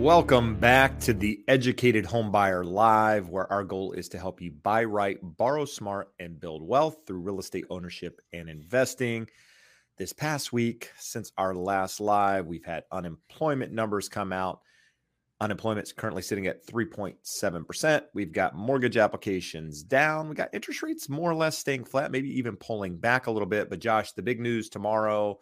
Welcome back to the Educated Homebuyer Live, where our goal is to help you buy right, borrow smart, and build wealth through real estate ownership and investing. This past week, since our last live, we've had unemployment numbers come out. Unemployment is currently sitting at 3.7%. We've got mortgage applications down. We got interest rates more or less staying flat, maybe even pulling back a little bit. But Josh, the big news tomorrow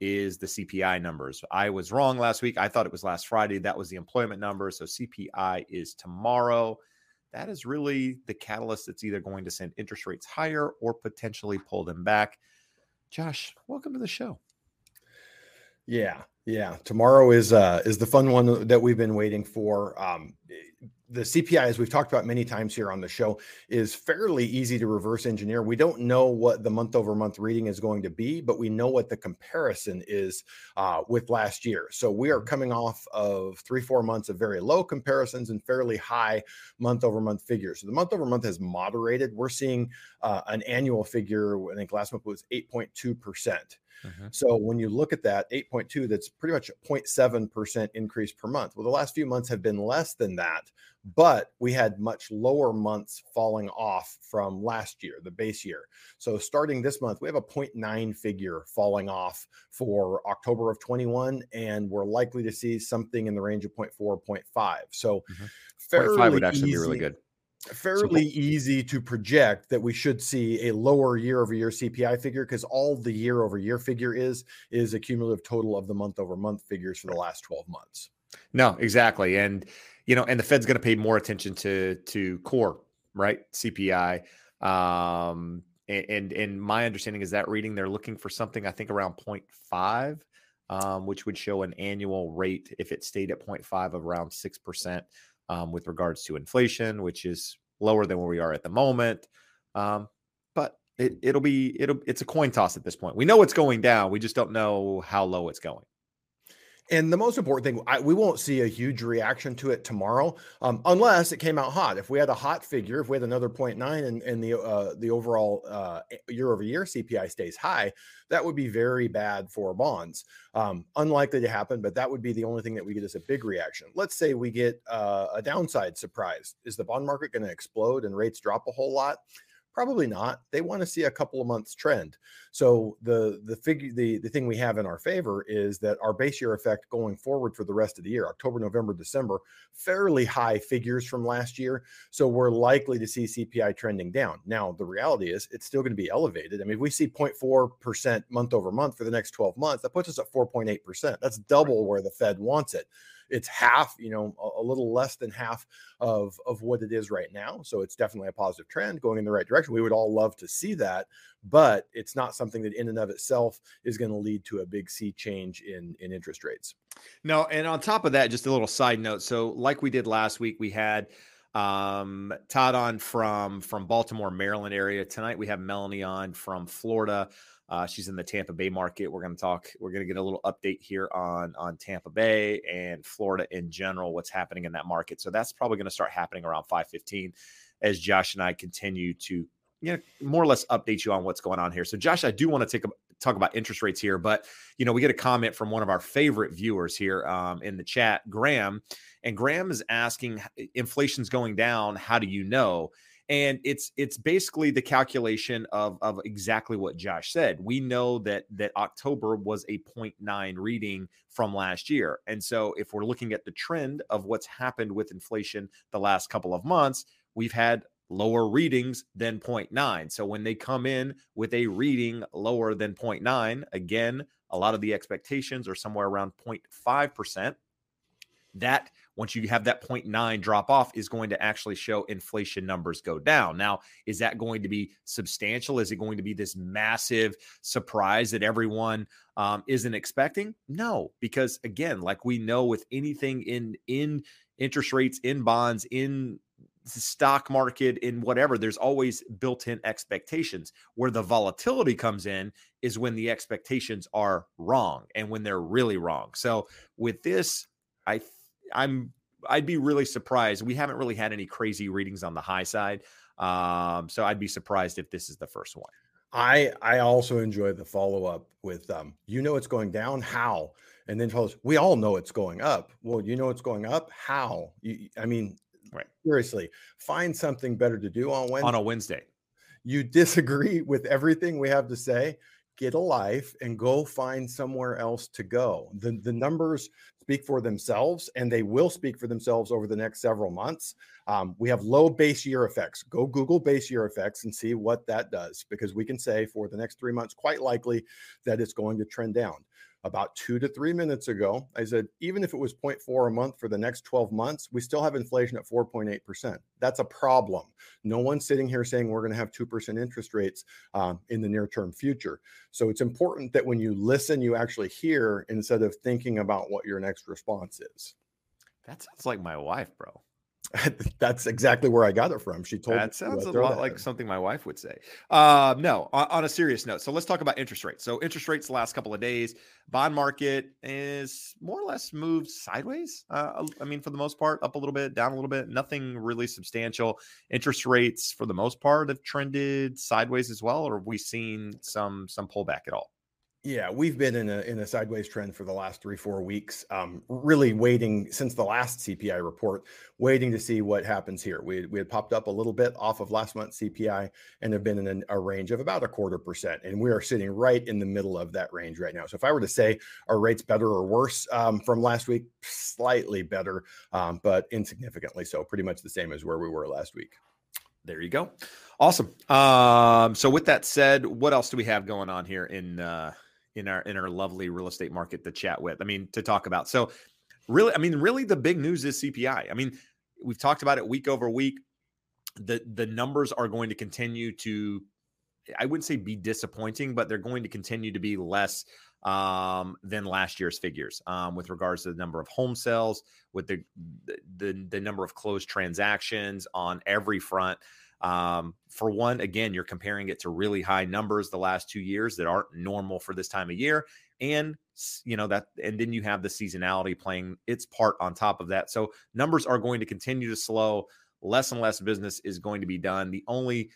is the CPI numbers. I was wrong last week. I thought it was last Friday. That was the employment number. So CPI is tomorrow. That is really the catalyst that's either going to send interest rates higher or potentially pull them back. Josh, welcome to the show. Yeah, yeah. Tomorrow is uh is the fun one that we've been waiting for. Um the CPI, as we've talked about many times here on the show, is fairly easy to reverse engineer. We don't know what the month over month reading is going to be, but we know what the comparison is uh, with last year. So we are mm-hmm. coming off of three, four months of very low comparisons and fairly high month over month figures. So the month over month has moderated. We're seeing uh, an annual figure, I think last month was 8.2%. Mm-hmm. So when you look at that 8.2, that's pretty much a 0.7% increase per month. Well, the last few months have been less than that, but we had much lower months falling off from last year, the base year. So starting this month, we have a 0.9 figure falling off for October of 21, and we're likely to see something in the range of 0.4, 0.5. So mm-hmm. fairly would actually easy. be really good fairly so, easy to project that we should see a lower year over year CPI figure because all the year over year figure is is a cumulative total of the month over month figures for the last 12 months. No, exactly. And you know, and the Fed's going to pay more attention to to core, right? CPI. Um and and my understanding is that reading they're looking for something I think around 0.5 um, which would show an annual rate if it stayed at 0.5 of around 6% um, with regards to inflation, which is lower than where we are at the moment. Um, but it, it'll be it'll it's a coin toss at this point. We know it's going down. We just don't know how low it's going. And the most important thing, I, we won't see a huge reaction to it tomorrow, um, unless it came out hot. If we had a hot figure, if we had another 0.9 and, and the uh, the overall uh, year over year CPI stays high, that would be very bad for bonds. Um, unlikely to happen, but that would be the only thing that we get as a big reaction. Let's say we get uh, a downside surprise. Is the bond market going to explode and rates drop a whole lot? Probably not. They want to see a couple of months trend. So the the figure the the thing we have in our favor is that our base year effect going forward for the rest of the year, October, November, December, fairly high figures from last year. So we're likely to see CPI trending down. Now the reality is it's still going to be elevated. I mean, if we see 0.4% month over month for the next 12 months, that puts us at 4.8%. That's double where the Fed wants it it's half, you know, a, a, little less than half of of what it is right now. So it's definitely a positive trend going in the right direction. We would all love to see that, but it's not something that in and of itself is going to lead to a big sea change in in interest rates. No, and on top of that, just a little side note. So, like we did last week, we had um Todd on from from Baltimore, Maryland area. Tonight we have Melanie on from Florida. Uh, she's in the Tampa Bay market. We're going to talk. We're going to get a little update here on on Tampa Bay and Florida in general. What's happening in that market? So that's probably going to start happening around five fifteen, as Josh and I continue to you know more or less update you on what's going on here. So Josh, I do want to take a talk about interest rates here, but you know we get a comment from one of our favorite viewers here um, in the chat, Graham, and Graham is asking, inflation's going down. How do you know? And it's it's basically the calculation of of exactly what Josh said. We know that that October was a 0.9 reading from last year. And so if we're looking at the trend of what's happened with inflation the last couple of months, we've had lower readings than 0.9. So when they come in with a reading lower than 0.9, again, a lot of the expectations are somewhere around 0.5%. That once you have that 0.9 drop off, is going to actually show inflation numbers go down. Now, is that going to be substantial? Is it going to be this massive surprise that everyone um, isn't expecting? No, because again, like we know with anything in in interest rates, in bonds, in stock market in whatever there's always built-in expectations where the volatility comes in is when the expectations are wrong and when they're really wrong so with this i i'm i'd be really surprised we haven't really had any crazy readings on the high side um so i'd be surprised if this is the first one I I also enjoy the follow up with um, you know it's going down how, and then us we all know it's going up. Well, you know it's going up how. You, I mean, right? Seriously, find something better to do on Wednesday. On a Wednesday, you disagree with everything we have to say. Get a life and go find somewhere else to go. The the numbers speak for themselves, and they will speak for themselves over the next several months. Um, we have low base year effects. Go Google base year effects and see what that does, because we can say for the next three months, quite likely that it's going to trend down about two to three minutes ago. I said, even if it was 0.4 a month for the next 12 months, we still have inflation at 4.8%. That's a problem. No one's sitting here saying we're going to have 2% interest rates um, in the near term future. So it's important that when you listen, you actually hear instead of thinking about what your next response is. That sounds like my wife, bro. That's exactly where I got it from. She told that sounds a lot like something my wife would say. Uh, no, on, on, a serious note. So let's talk about interest rates. So interest rates the last couple of days, bond market is more or less moved sideways. Uh, I mean, for the most part, up a little bit, down a little bit. Nothing really substantial. Interest rates, for the most part, have trended sideways as well. Or have we seen some some pullback at all? Yeah, we've been in a in a sideways trend for the last three four weeks. Um, really waiting since the last CPI report, waiting to see what happens here. We we had popped up a little bit off of last month's CPI and have been in a range of about a quarter percent, and we are sitting right in the middle of that range right now. So if I were to say are rates better or worse um, from last week, slightly better, um, but insignificantly so. Pretty much the same as where we were last week. There you go. Awesome. Um, so with that said, what else do we have going on here in? Uh in our in our lovely real estate market to chat with. I mean, to talk about. So really, I mean, really the big news is CPI. I mean, we've talked about it week over week. The the numbers are going to continue to I wouldn't say be disappointing, but they're going to continue to be less um, than last year's figures um, with regards to the number of home sales, with the, the the number of closed transactions on every front. Um, for one, again, you're comparing it to really high numbers the last two years that aren't normal for this time of year. And, you know, that, and then you have the seasonality playing its part on top of that. So numbers are going to continue to slow. Less and less business is going to be done. The only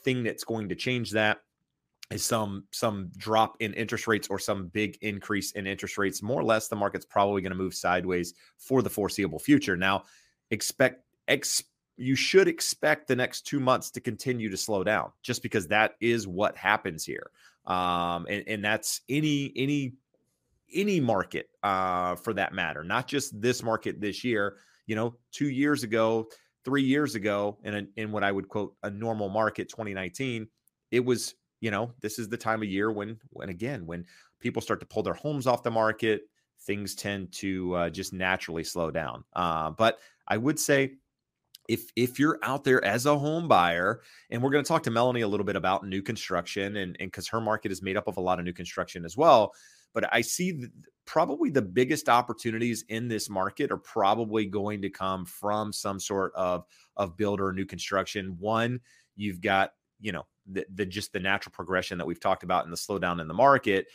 thing that's going to change that is some some drop in interest rates or some big increase in interest rates more or less the market's probably going to move sideways for the foreseeable future now expect expect you should expect the next two months to continue to slow down just because that is what happens here. Um, and, and that's any any any market uh, for that matter not just this market this year. You know two years ago three years ago in, a, in what i would quote a normal market 2019 it was you know this is the time of year when when again when people start to pull their homes off the market things tend to uh, just naturally slow down. Uh, but i would say if if you're out there as a home buyer and we're going to talk to melanie a little bit about new construction and and because her market is made up of a lot of new construction as well but i see probably the biggest opportunities in this market are probably going to come from some sort of of builder new construction. One you've got you know the, the just the natural progression that we've talked about in the slowdown in the market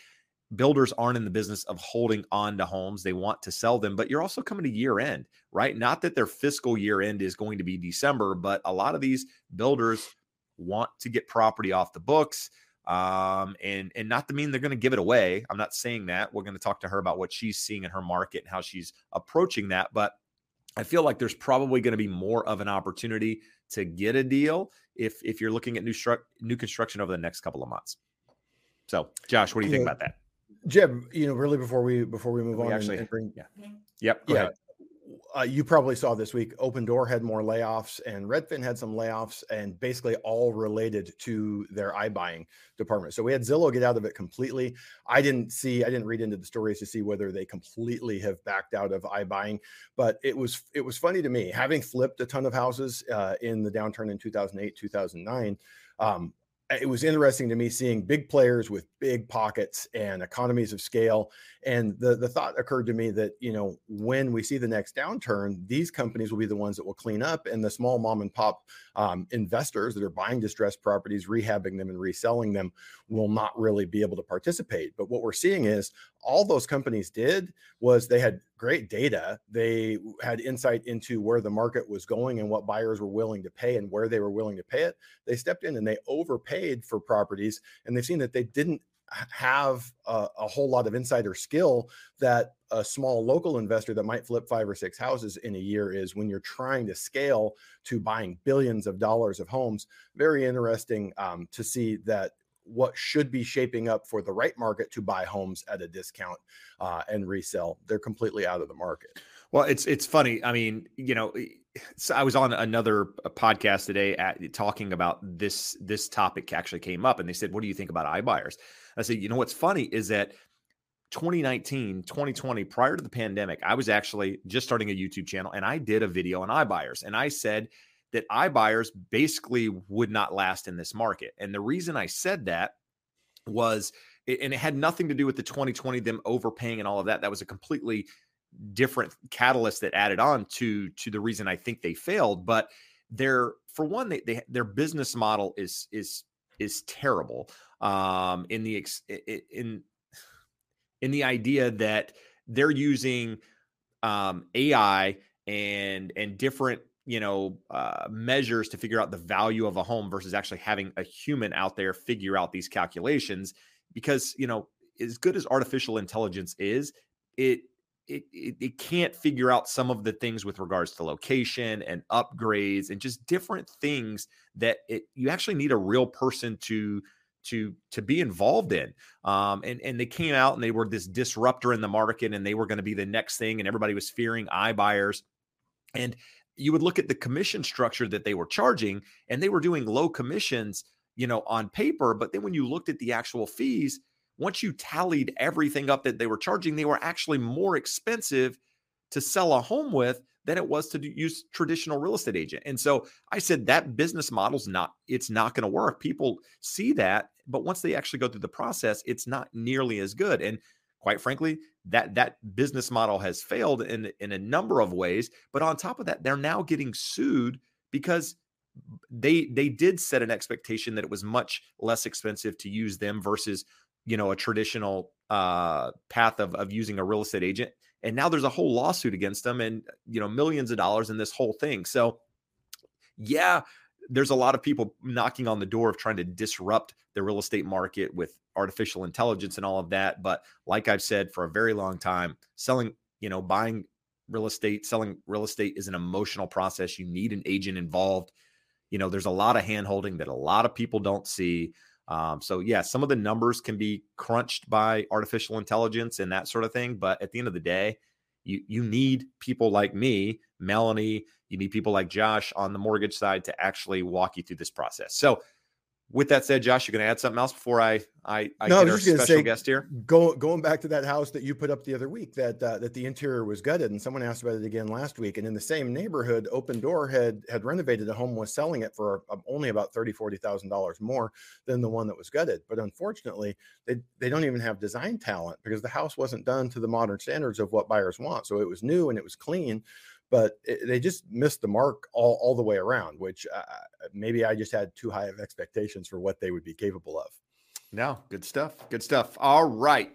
builders aren't in the business of holding on to homes. They want to sell them, but you're also coming to year end, right? Not that their fiscal year end is going to be December, but a lot of these builders want to get property off the books. Um, and and not to mean they're going to give it away. I'm not saying that. We're going to talk to her about what she's seeing in her market and how she's approaching that. But I feel like there's probably going to be more of an opportunity to get a deal if if you're looking at new stru- new construction over the next couple of months. So, Josh, what do you think about that? Jeb, you know, really before we before we move we on, actually, and bring, yeah, yep, yeah. Ahead. uh, you probably saw this week Opendoor had more layoffs and redfin had some layoffs and basically all related to their iBuying department. So we had zillow get out of it completely. I didn't see i didn't read into the stories to see whether they completely have backed out of iBuying but it was it was funny to me. Having flipped a ton of houses uh, in the downturn in 2008 2009 um, it was interesting to me seeing big players with big pockets and economies of scale and the the thought occurred to me that you know when we see the next downturn these companies will be the ones that will clean up and the small mom and pop um, investors that are buying distressed properties rehabbing them and reselling them will not really be able to participate. But what we're seeing is all those companies did was they had great data. They had insight into where the market was going and what buyers were willing to pay and where they were willing to pay it. They stepped in and they overpaid for properties and they've seen that they didn't have a, a, whole lot of insider skill that a small local investor that might flip five or six houses in a year is when you're trying to scale to buying billions of dollars of homes. Very interesting um, to see that what should be shaping up for the right market to buy homes at a discount uh, and resell, they're completely out of the market. Well, it's it's funny. I mean, you know, so I was on another uh, podcast today at talking about this this topic actually came up and they said, "What do you think about iBuyers?" I said, "You know what's funny is that 2019, 2020 prior to the pandemic, I was actually just starting a YouTube channel and I did a video on iBuyers and I said that iBuyers basically would not last in this market. And the reason I said that was and it had nothing to do with the 2020 them overpaying and all of that. That was a completely different catalysts that added on to to the reason I think they failed. But their for one, they, they their business model is is is terrible. Um, in the in in the idea that they're using um, AI and and different you know uh, measures to figure out the value of a home versus actually having a human out there figure out these calculations because you know as good as artificial intelligence is it it, it, it, can't figure out some of the things with regards to location and upgrades and just different things that it, you actually need a real person to to to be involved in. Um and and they came out and they were this disruptor in the market and they were going to be the next thing and everybody was fearing iBuyers and you would look at the commission structure that they were charging and they were doing low commissions you know on paper but then when you looked at the actual fees once you tallied everything up that they were charging, they were actually more expensive to sell a home with than it was to use traditional real estate agent. And so I said that business model's not it's not going to work. People see that, but once they actually go through the process, it's not nearly as good. And quite frankly, that that business model has failed in in a number of ways, but on top of that, they're now getting sued because they they did set an expectation that it was much less expensive to use them versus you know a traditional uh, path of of using a real estate agent and now there's a whole lawsuit against them and you know millions of dollars in this whole thing. So yeah there's a lot of people knocking on the door of trying to disrupt the real estate market with artificial intelligence and all of that but like i've said for a very long time selling you know buying real estate selling real estate is an emotional process. You need an agent involved. You know there's a lot of hand holding that a lot of people don't see um, so yeah, some of the numbers can be crunched by artificial intelligence and that sort of thing. But at the end of the day, you you need people like me, Melanie. You need people like Josh on the mortgage side to actually walk you through this process. So with that said, Josh, you're going to add something else before I I, I no, get our special say, guest here. Go, going back to that house that you put up the other week, that uh, that the interior was gutted, and someone asked about it again last week. And in the same neighborhood, Opendoor had had renovated a home, was selling it for uh, only about thirty forty thousand dollars more than the one that was gutted. But unfortunately, they they don't even have design talent because the house wasn't done to the modern standards of what buyers want. So it was new and it was clean, but it, they just missed the mark all, all the way around, which uh, maybe I just had too high of expectations for what they would be capable of. No, good stuff. Good stuff. All right.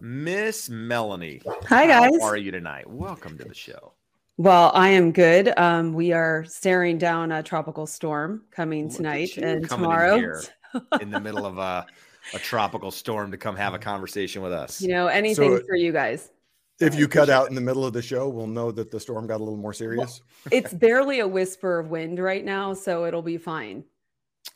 Miss Melanie. Hi, guys. How are you tonight? Welcome to the show. Well, I am good. Um, we are staring down a tropical storm coming Look tonight and tomorrow. In, in the middle of a, a tropical storm to come have a conversation with us. You know, anything so, for you guys. If you cut out in the middle of the show, we'll know that the storm got a little more serious. Well, it's barely a whisper of wind right now, so it'll be fine.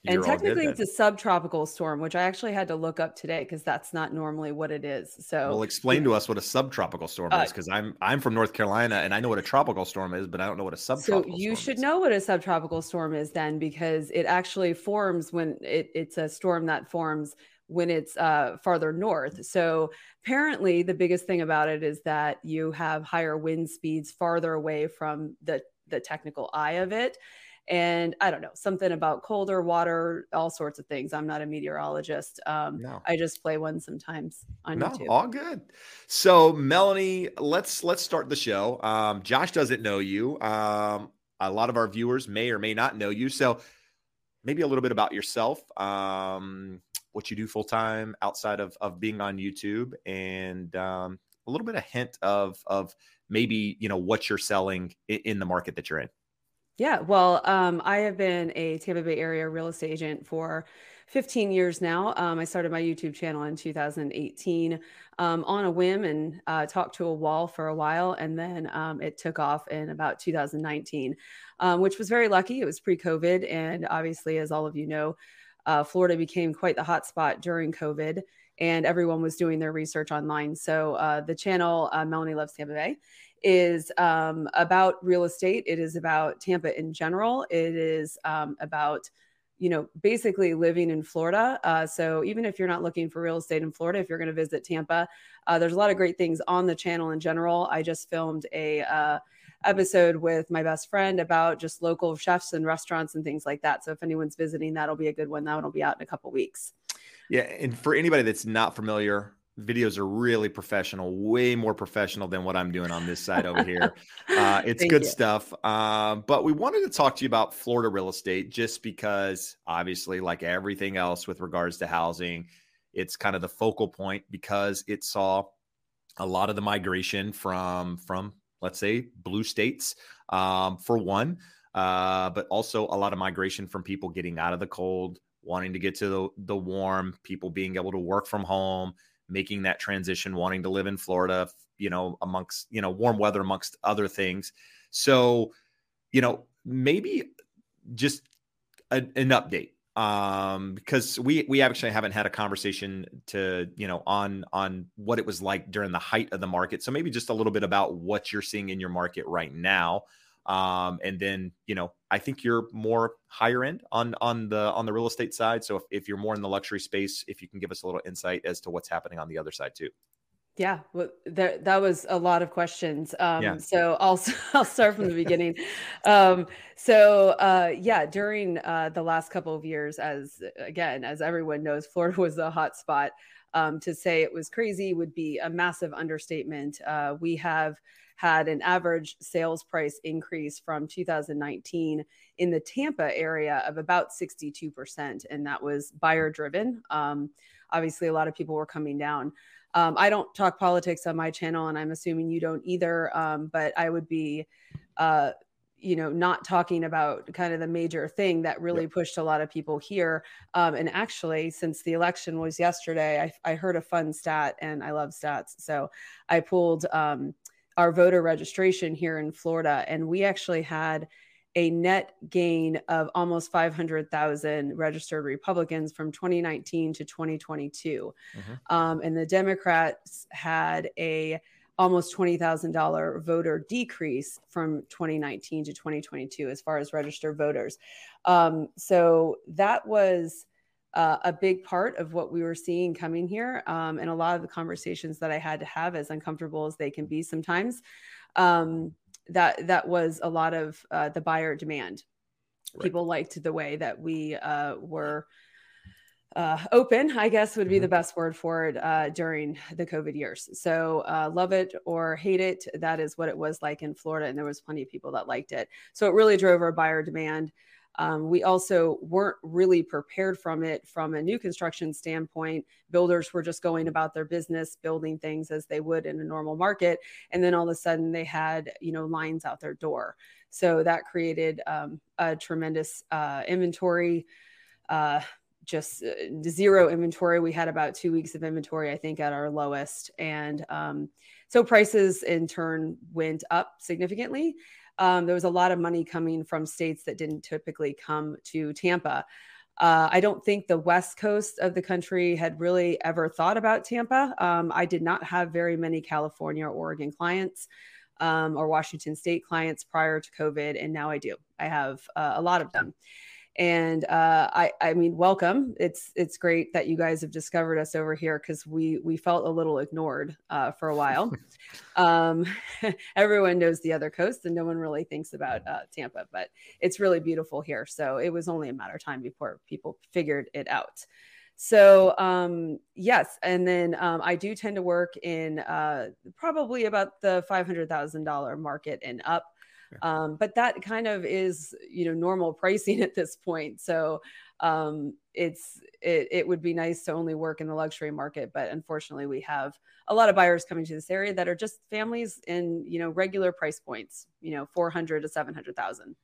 and technically, it's a subtropical storm, which I actually had to look up today because that's not normally what it is. So, well, explain to us what a subtropical storm uh, is, because I'm I'm from North Carolina and I know what a tropical storm is, but I don't know what a subtropical. So you should is. know what a subtropical storm is then, because it actually forms when it, it's a storm that forms when it's uh, farther north. So apparently, the biggest thing about it is that you have higher wind speeds farther away from the the technical eye of it and I don't know something about colder water, all sorts of things. I'm not a meteorologist. Um, no. I just play one sometimes on no, YouTube. All good. So Melanie, let's let's start the show. Um, Josh doesn't know you. Um, a lot of our viewers may or may not know you. So maybe a little bit about yourself. Um, what you do full time outside of of being on YouTube, and um, a little bit of hint of of maybe you know what you're selling in, the market that you're in. Yeah, well, um, I have been a Tampa Bay area real estate agent for 15 years now. Um, I started my YouTube channel in 2018 um, on a whim and uh, talked to a wall for a while, and then um, it took off in about 2019, um, which was very lucky. It was pre-COVID, and obviously, as all of you know, uh, Florida became quite the hotspot during COVID and everyone was doing their research online. So uh, the channel uh, Melanie Loves Tampa Bay is um, about real estate. It is about Tampa in general. It is um, about you know basically living in Florida. Uh, so even if you're not looking for real estate in Florida, if you're going to visit Tampa, uh, there's a lot of great things on the channel in general. I just filmed a uh, episode with my best friend about just local chefs and restaurants and things like that. So if anyone's visiting, that'll be a good one. That'll be out in a couple weeks. Yeah, and for anybody that's not familiar, videos are really professional, way more professional than what I'm doing on this side over here. Uh, it's good you. stuff. Uh, but we wanted to talk to you about Florida real estate just because, obviously, like everything else with regards to housing, it's kind of the focal point because it saw a lot of the migration from from let's say blue states um, for one, uh, but also a lot of migration from people getting out of the cold, wanting to get to the, the warm, people being able to work from home, making that transition, wanting to live in Florida, you know, amongst, you know, warm weather, amongst other things. So, you know, maybe just a, an update um because we we actually haven't had a conversation to you know on on what it was like during the height of the market. So maybe just a little bit about what you're seeing in your market right now. Um, and then you know i think you're more higher end on on the on the real estate side. So if, if you're more in the luxury space if you can give us a little insight as to what's happening on the other side too yeah, well, that that was a lot of questions. Um, yeah. So I'll I'll start from the beginning. Um, so uh, yeah, during uh, the last couple of years, as again as everyone knows, Florida was a hot spot. Um, to say it was crazy would be a massive understatement. Uh, we have had an average sales price increase from 2019 in the Tampa area of about 62%. And that was buyer driven. Um, obviously, a lot of people were coming down. Um, I don't talk politics on my channel, and I'm assuming you don't either. Um, but I would be, uh, you know, not talking about kind of the major thing that really yep. pushed a lot of people here. Um, and actually, since the election was yesterday, I, I, heard a fun stat, and I love stats. So I pulled um, our voter registration here in Florida, and we actually had a net gain of almost 500,000 registered Republicans from 2019 to 2022. Mm-hmm. Um, and the Democrats had a almost $20,000 voter decrease from 2019 to 2022 as far as registered voters. Um, so that was uh, a big part of what we were seeing coming here. Um, and a lot of the conversations that I had to have, as uncomfortable as they can be sometimes, um, that that was a lot of uh, the buyer demand. Right. People liked the way that we uh, were uh, open, I guess would be mm-hmm. the best word for it uh, during the COVID years. So, uh, love it or hate it, that is what it was like in Florida. And there was plenty of people that liked it. So, it really drove our buyer demand. Um, we also weren't really prepared from it from a new construction standpoint. Builders were just going about their business, building things as they would in a normal market, and then all of a sudden they had you know lines out their door. So that created um, a tremendous uh, inventory. Uh, just uh, zero inventory. We had about two weeks of inventory, I think, at our lowest. And um, so prices in turn went up significantly um, there was a lot of money coming from states that didn't typically come to Tampa. Uh, I don't think the West Coast of the country had really ever thought about Tampa. Um, I did not have very many California or Oregon clients um, or Washington State clients prior to COVID, and now I do. I have uh, a lot of them and uh, I, I mean, welcome. It's it's great that you guys have discovered us over here because we we felt a little ignored uh, for a while. um, everyone knows the other coast, and no one really thinks about uh, Tampa, but it's really beautiful here. So it was only a matter of time before people figured it out. So um, yes, and then um, I do tend to work in uh, probably about the five hundred thousand dollar market and up. Um, but that kind of is, you know, normal pricing at this point. So um, it's it, it would be nice to only work in the luxury market, but unfortunately, we have a lot of buyers coming to this area that are just families in you know regular price points, you know, four hundred to seven hundred thousand.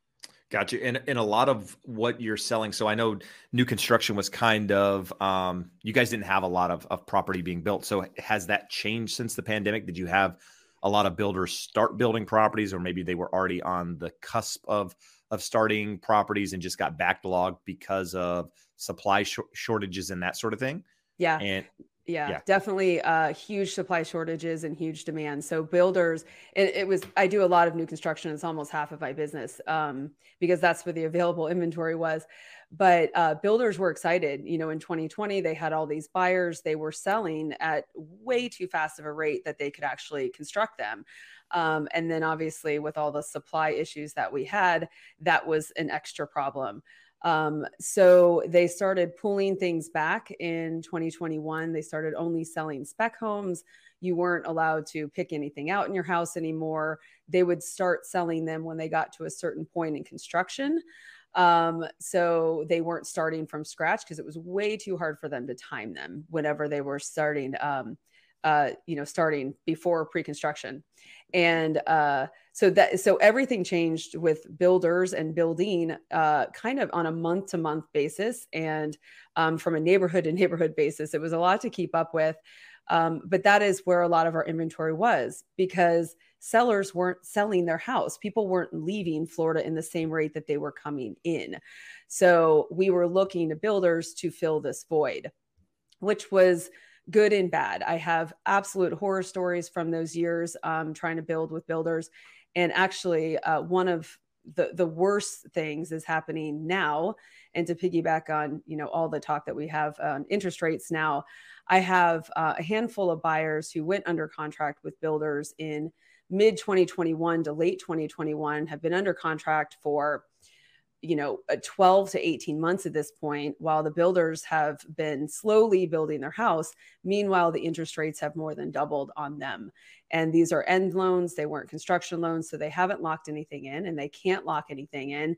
Gotcha. And and a lot of what you're selling. So I know new construction was kind of um, you guys didn't have a lot of, of property being built. So has that changed since the pandemic? Did you have a lot of builders start building properties, or maybe they were already on the cusp of of starting properties and just got backlogged because of supply sh- shortages and that sort of thing. Yeah. And yeah, yeah, definitely uh, huge supply shortages and huge demand. So builders, it, it, was I do a lot of new construction. It's almost half of my business um, because that's where the available inventory was. But uh, builders were excited. You know, in 2020 they had all these buyers. They were selling at way too fast of a rate that they could actually construct them. Um, and then obviously with all the supply issues that we had, that was an extra problem. Um, so they started pulling things back in 2021. They started only selling spec homes. You weren't allowed to pick anything out in your house anymore. They would start selling them when they got to a certain point in construction. Um, so they weren't starting from scratch because it was way too hard for them to time them whenever they were starting, um, uh, you know, starting before pre-construction. And uh, so that so everything changed with builders and building uh, kind of on a month to month basis and um, from a neighborhood to neighborhood basis it was a lot to keep up with um, but that is where a lot of our inventory was because sellers weren't selling their house people weren't leaving florida in the same rate that they were coming in so we were looking to builders to fill this void which was good and bad. I have absolute horror stories from those years um, trying to build with builders. And actually, uh, one of the the worst things is happening now. And to piggyback on you know all the talk that we have on interest rates now, I have uh, a handful of buyers who went under contract with builders in mid 2021 to late 2021 have been under contract for you know uh, 12 to 18 months at this point while the builders have been slowly building their house. Meanwhile the interest rates have more than doubled on them. And these are end loans. They weren't construction loans so they haven't locked anything in and they can't lock anything in.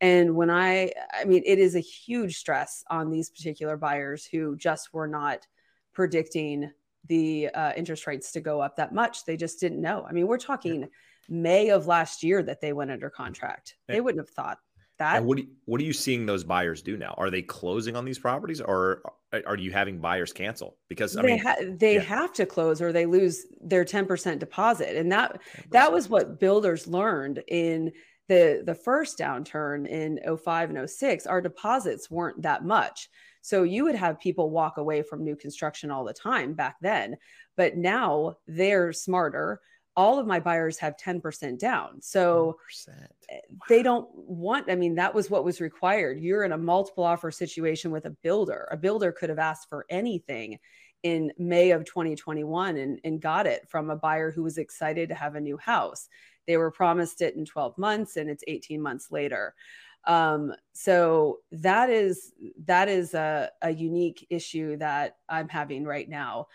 And when i i mean it is a huge stress on these particular buyers who just were not predicting the uh, interest rates to go up that much they just didn't know i mean we're talking may of last year that they went under contract they wouldn't have thought that. And what you, what are you seeing those buyers do now? Are they closing on these properties, or are you having buyers cancel? Because I they mean, ha- they yeah. have to close, or they lose their ten percent deposit, and that 10%. that was what builders learned in the the first downturn in 05 and 06 our deposits weren't that much so you would have people walk away from new construction all the time back then but now they're smarter all of my buyers have 10% down. So 10%. Eh, they don't want, I mean, that was what was required. You're in a multiple offer situation with a builder. A builder could have asked for anything in May of 2021 and, and got it from a buyer who was excited to have a new house. They were promised it in 12 months and it's 18 months later. Um, so that is that is a, a unique issue that I'm having right now.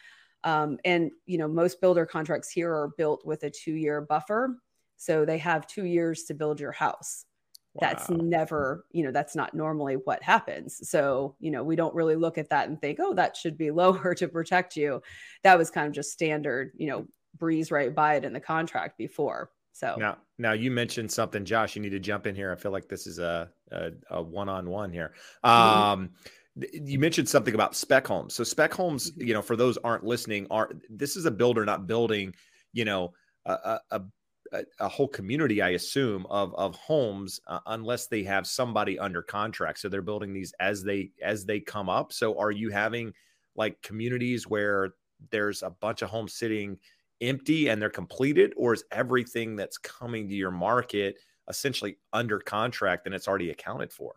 Um, and you know, most builder contracts here are built with a two-year buffer, so they have two years to build your house. Wow. That's never, you know, that's not normally what happens. So, you know, we don't really look at that and think, oh, that should be lower to protect you. That was kind of just standard, you know, breeze right by it in the contract before. So now, now you mentioned something, Josh. You need to jump in here. I feel like this is a a, a one-on-one here. Mm-hmm. Um, mm-hmm you mentioned something about spec homes. So spec homes, mm-hmm. you know, for those aren't listening, are this is a builder not building, you know, a, a, a, a whole community, I assume, of of homes uh, unless they have somebody under contract. So they're building these as they as they come up. So are you having like communities where there's a bunch of homes sitting empty and they're completed, or is everything that's coming to your market essentially under contract and it's already accounted for?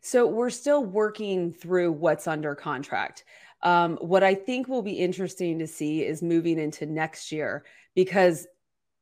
So we're still working through what's under contract. Um, what I think will be interesting to see is moving into next year because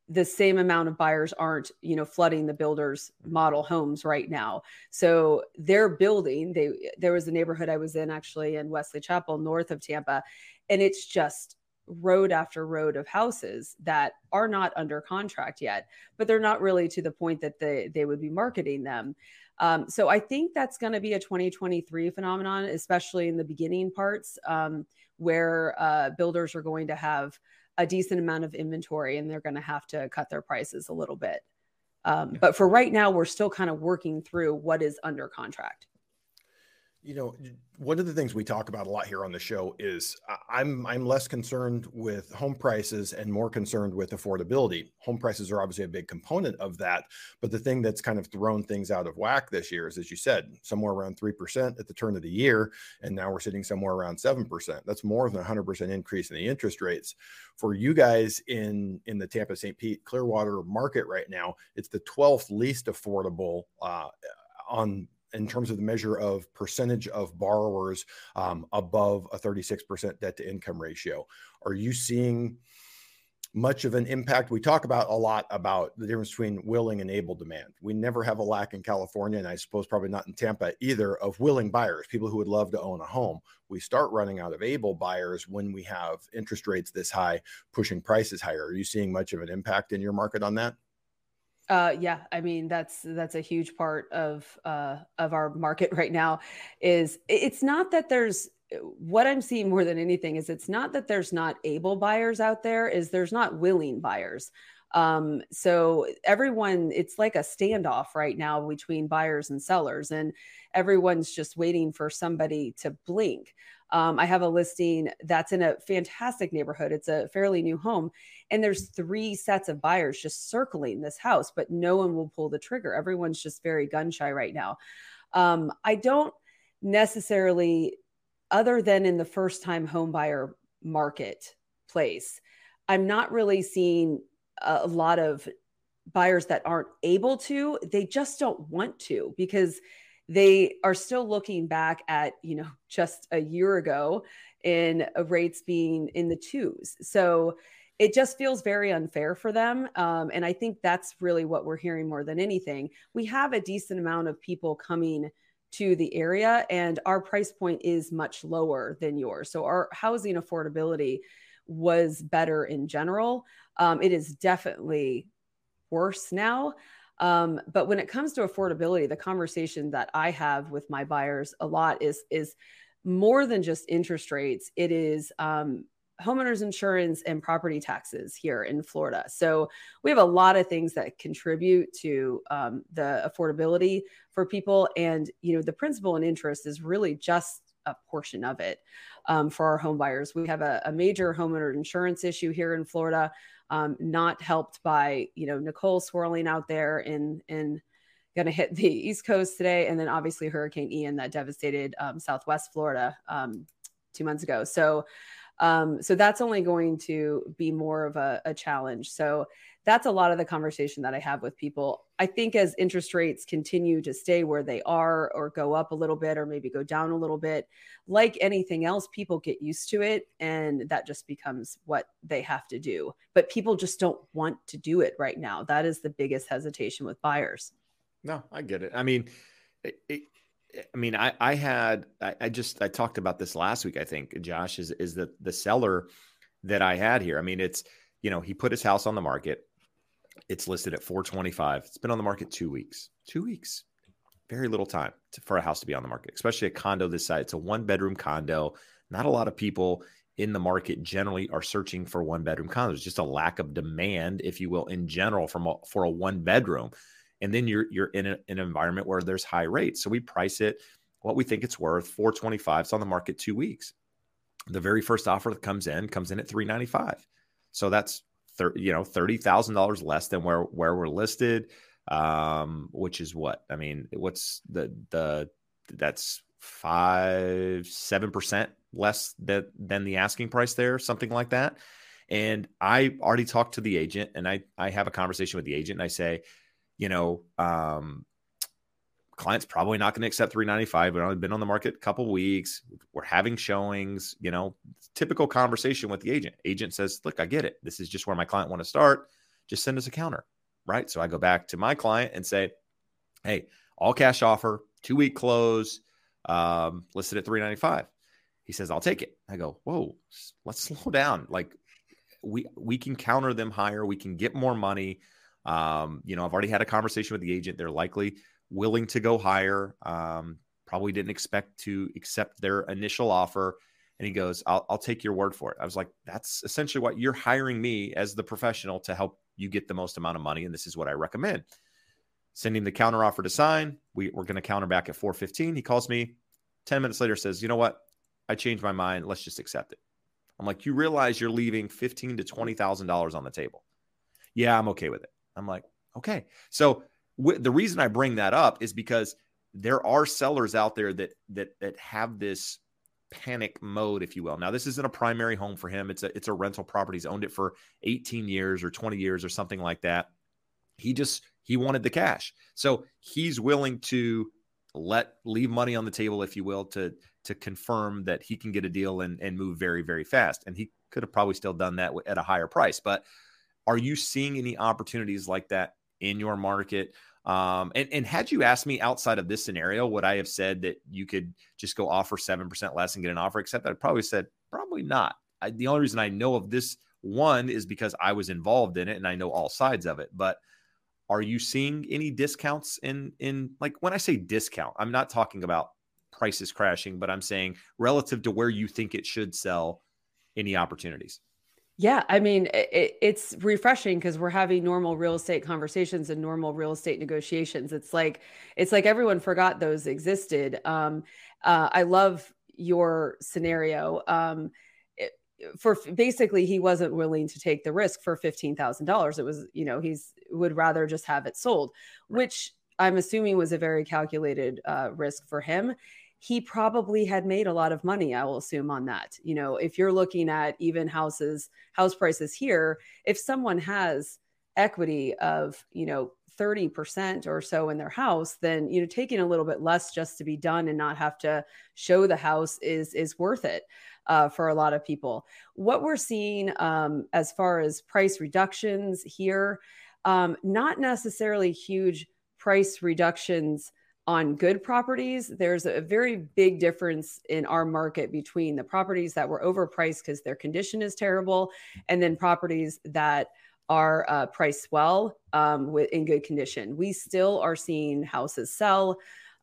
the same amount of buyers aren't you know flooding the builders model homes right now so they're building they there was a neighborhood i was in actually in wesley chapel north of tampa and it's just road after road of houses that are not under contract yet but they're not really to the point that they they would be marketing them. Um, so I think that's going to be a 2023 phenomenon, especially in the beginning parts um, where uh, builders are going to have a decent amount of inventory and they're going to have to cut their prices a little bit. Um, but for right now, we're still kind of working through what is under contract you know one of the things we talk about a lot here on the show is i'm i'm less concerned with home prices and more concerned with affordability. Home prices are obviously a big component of that but the thing that's kind of thrown things out of whack this year is as you said somewhere around 3% at the turn of the year and now we're sitting somewhere around 7% that's more than 100% increase in the interest rates. For you guys in in the tampa st pete clearwater market right now it's the 12th least affordable uh, on in terms of the measure of percentage of borrowers um, above a 36% debt to income ratio. Are you seeing much of an impact? We talk about a lot about the difference between willing and able demand. We never have a lack in California, and I suppose probably not in Tampa either, of willing buyers, people who would love to own a home. We start running out of able buyers when we have interest rates this high, pushing prices higher. Are you seeing much of an impact in your market on that? Uh, yeah, I mean that's that's a huge part of uh, of our market right now. Is it's not that there's what I'm seeing more than anything is it's not that there's not able buyers out there, is there's not willing buyers. Um, so everyone, it's like a standoff right now between buyers and sellers, and everyone's just waiting for somebody to blink. Um, I have a listing that's in a fantastic neighborhood. It's a fairly new home, and there's three sets of buyers just circling this house, but no one will pull the trigger. Everyone's just very gun shy right now. Um, I don't necessarily, other than in the first time home buyer marketplace, I'm not really seeing a lot of buyers that aren't able to. They just don't want to because they are still looking back at you know just a year ago in rates being in the twos. So it just feels very unfair for them um, and i think that's really what we're hearing more than anything. We have a decent amount of people coming to the area and our price point is much lower than yours. So our housing affordability was better in general. Um, it is definitely worse now um, but when it comes to affordability, the conversation that I have with my buyers a lot is is more than just interest rates. It is um, homeowners insurance and property taxes here in Florida. So we have a lot of things that contribute to um, the affordability for people, and you know the principal and interest is really just a portion of it um, for our home buyers. We have a, a major homeowner insurance issue here in Florida um, not helped by you know Nicole swirling out there in in going to hit the East Coast today, and then obviously Hurricane Ian that devastated um, Southwest Florida um, two months ago. So, um, so that's only going to be more of a, a challenge. So that's a lot of the conversation that I have with people. I think as interest rates continue to stay where they are or go up a little bit or maybe go down a little bit, like anything else, people get used to it and that just becomes what they have to do. But people just don't want to do it right now. That is the biggest hesitation with buyers. No, I get it. I mean, it, it, I mean, I, I had, I, I just, I talked about this last week, I think, Josh, is, is the, the seller that I had here. I mean, it's, you know, he put his house on the market it's listed at 425. It's been on the market two weeks. Two weeks. Very little time to, for a house to be on the market, especially a condo this size. It's a one bedroom condo. Not a lot of people in the market generally are searching for one bedroom condos. Just a lack of demand, if you will, in general from a, for a one bedroom. And then you're you're in a, an environment where there's high rates. So we price it what we think it's worth, 425. It's on the market two weeks. The very first offer that comes in comes in at 395. So that's thir- you know thirty thousand dollars less than where where we're listed, um, which is what I mean. What's the the that's five seven percent less that than the asking price there, something like that. And I already talked to the agent, and I I have a conversation with the agent, and I say, you know, um, client's probably not going to accept 395 we've been on the market a couple weeks. We're having showings you know typical conversation with the agent. Agent says look i get it. This is just where my client want to start. Just send us a counter right? So i go back to my client and say hey all cash offer two week close um, listed at 395 he says i'll take it. I go whoa let's slow down. Like we we can counter them higher. We can get more money um, you know i've already had a conversation with the agent they're likely willing to go higher. Um, probably didn't expect to accept their initial offer. And he goes, I'll, I'll take your word for it. I was like, that's essentially what you're hiring me as the professional to help you get the most amount of money. And this is what I recommend. Sending the counter offer to sign. We, we're going to counter back at 415. He calls me 10 minutes later, says, you know what? I changed my mind. Let's just accept it. I'm like, you realize you're leaving fifteen to twenty thousand dollars on the table. Yeah, I'm okay with it. I'm like, okay. So the reason I bring that up is because there are sellers out there that that that have this panic mode, if you will. Now, this isn't a primary home for him. It's a it's a rental property. He's owned it for 18 years or 20 years or something like that. He just he wanted the cash. So he's willing to let leave money on the table, if you will, to to confirm that he can get a deal and, and move very, very fast. And he could have probably still done that at a higher price. But are you seeing any opportunities like that in your market. Um, and, and had you asked me outside of this scenario, would I have said that you could just go offer 7% less and get an offer? Except I probably said, probably not. I, the only reason I know of this one is because I was involved in it and I know all sides of it. But are you seeing any discounts in, in like when I say discount, I'm not talking about prices crashing, but I'm saying relative to where you think it should sell, any opportunities? Yeah, I mean, it, it's refreshing because we're having normal real estate conversations and normal real estate negotiations. It's like it's like everyone forgot those existed. Um, uh, I love your scenario. Um, it, for basically, he wasn't willing to take the risk for fifteen thousand dollars. It was, you know, he's would rather just have it sold, which I'm assuming was a very calculated uh, risk for him he probably had made a lot of money i will assume on that. You know if you're looking at even houses house prices here if someone has equity of you know 30% or so in their house then you know taking a little bit less just to be done and not have to show the house is is worth it uh, for a lot of people. What we're seeing um, as far as price reductions here um, not necessarily huge price reductions on good properties, there's a very big difference in our market between the properties that were overpriced because their condition is terrible, and then properties that are uh, priced well um, with in good condition. We still are seeing houses sell.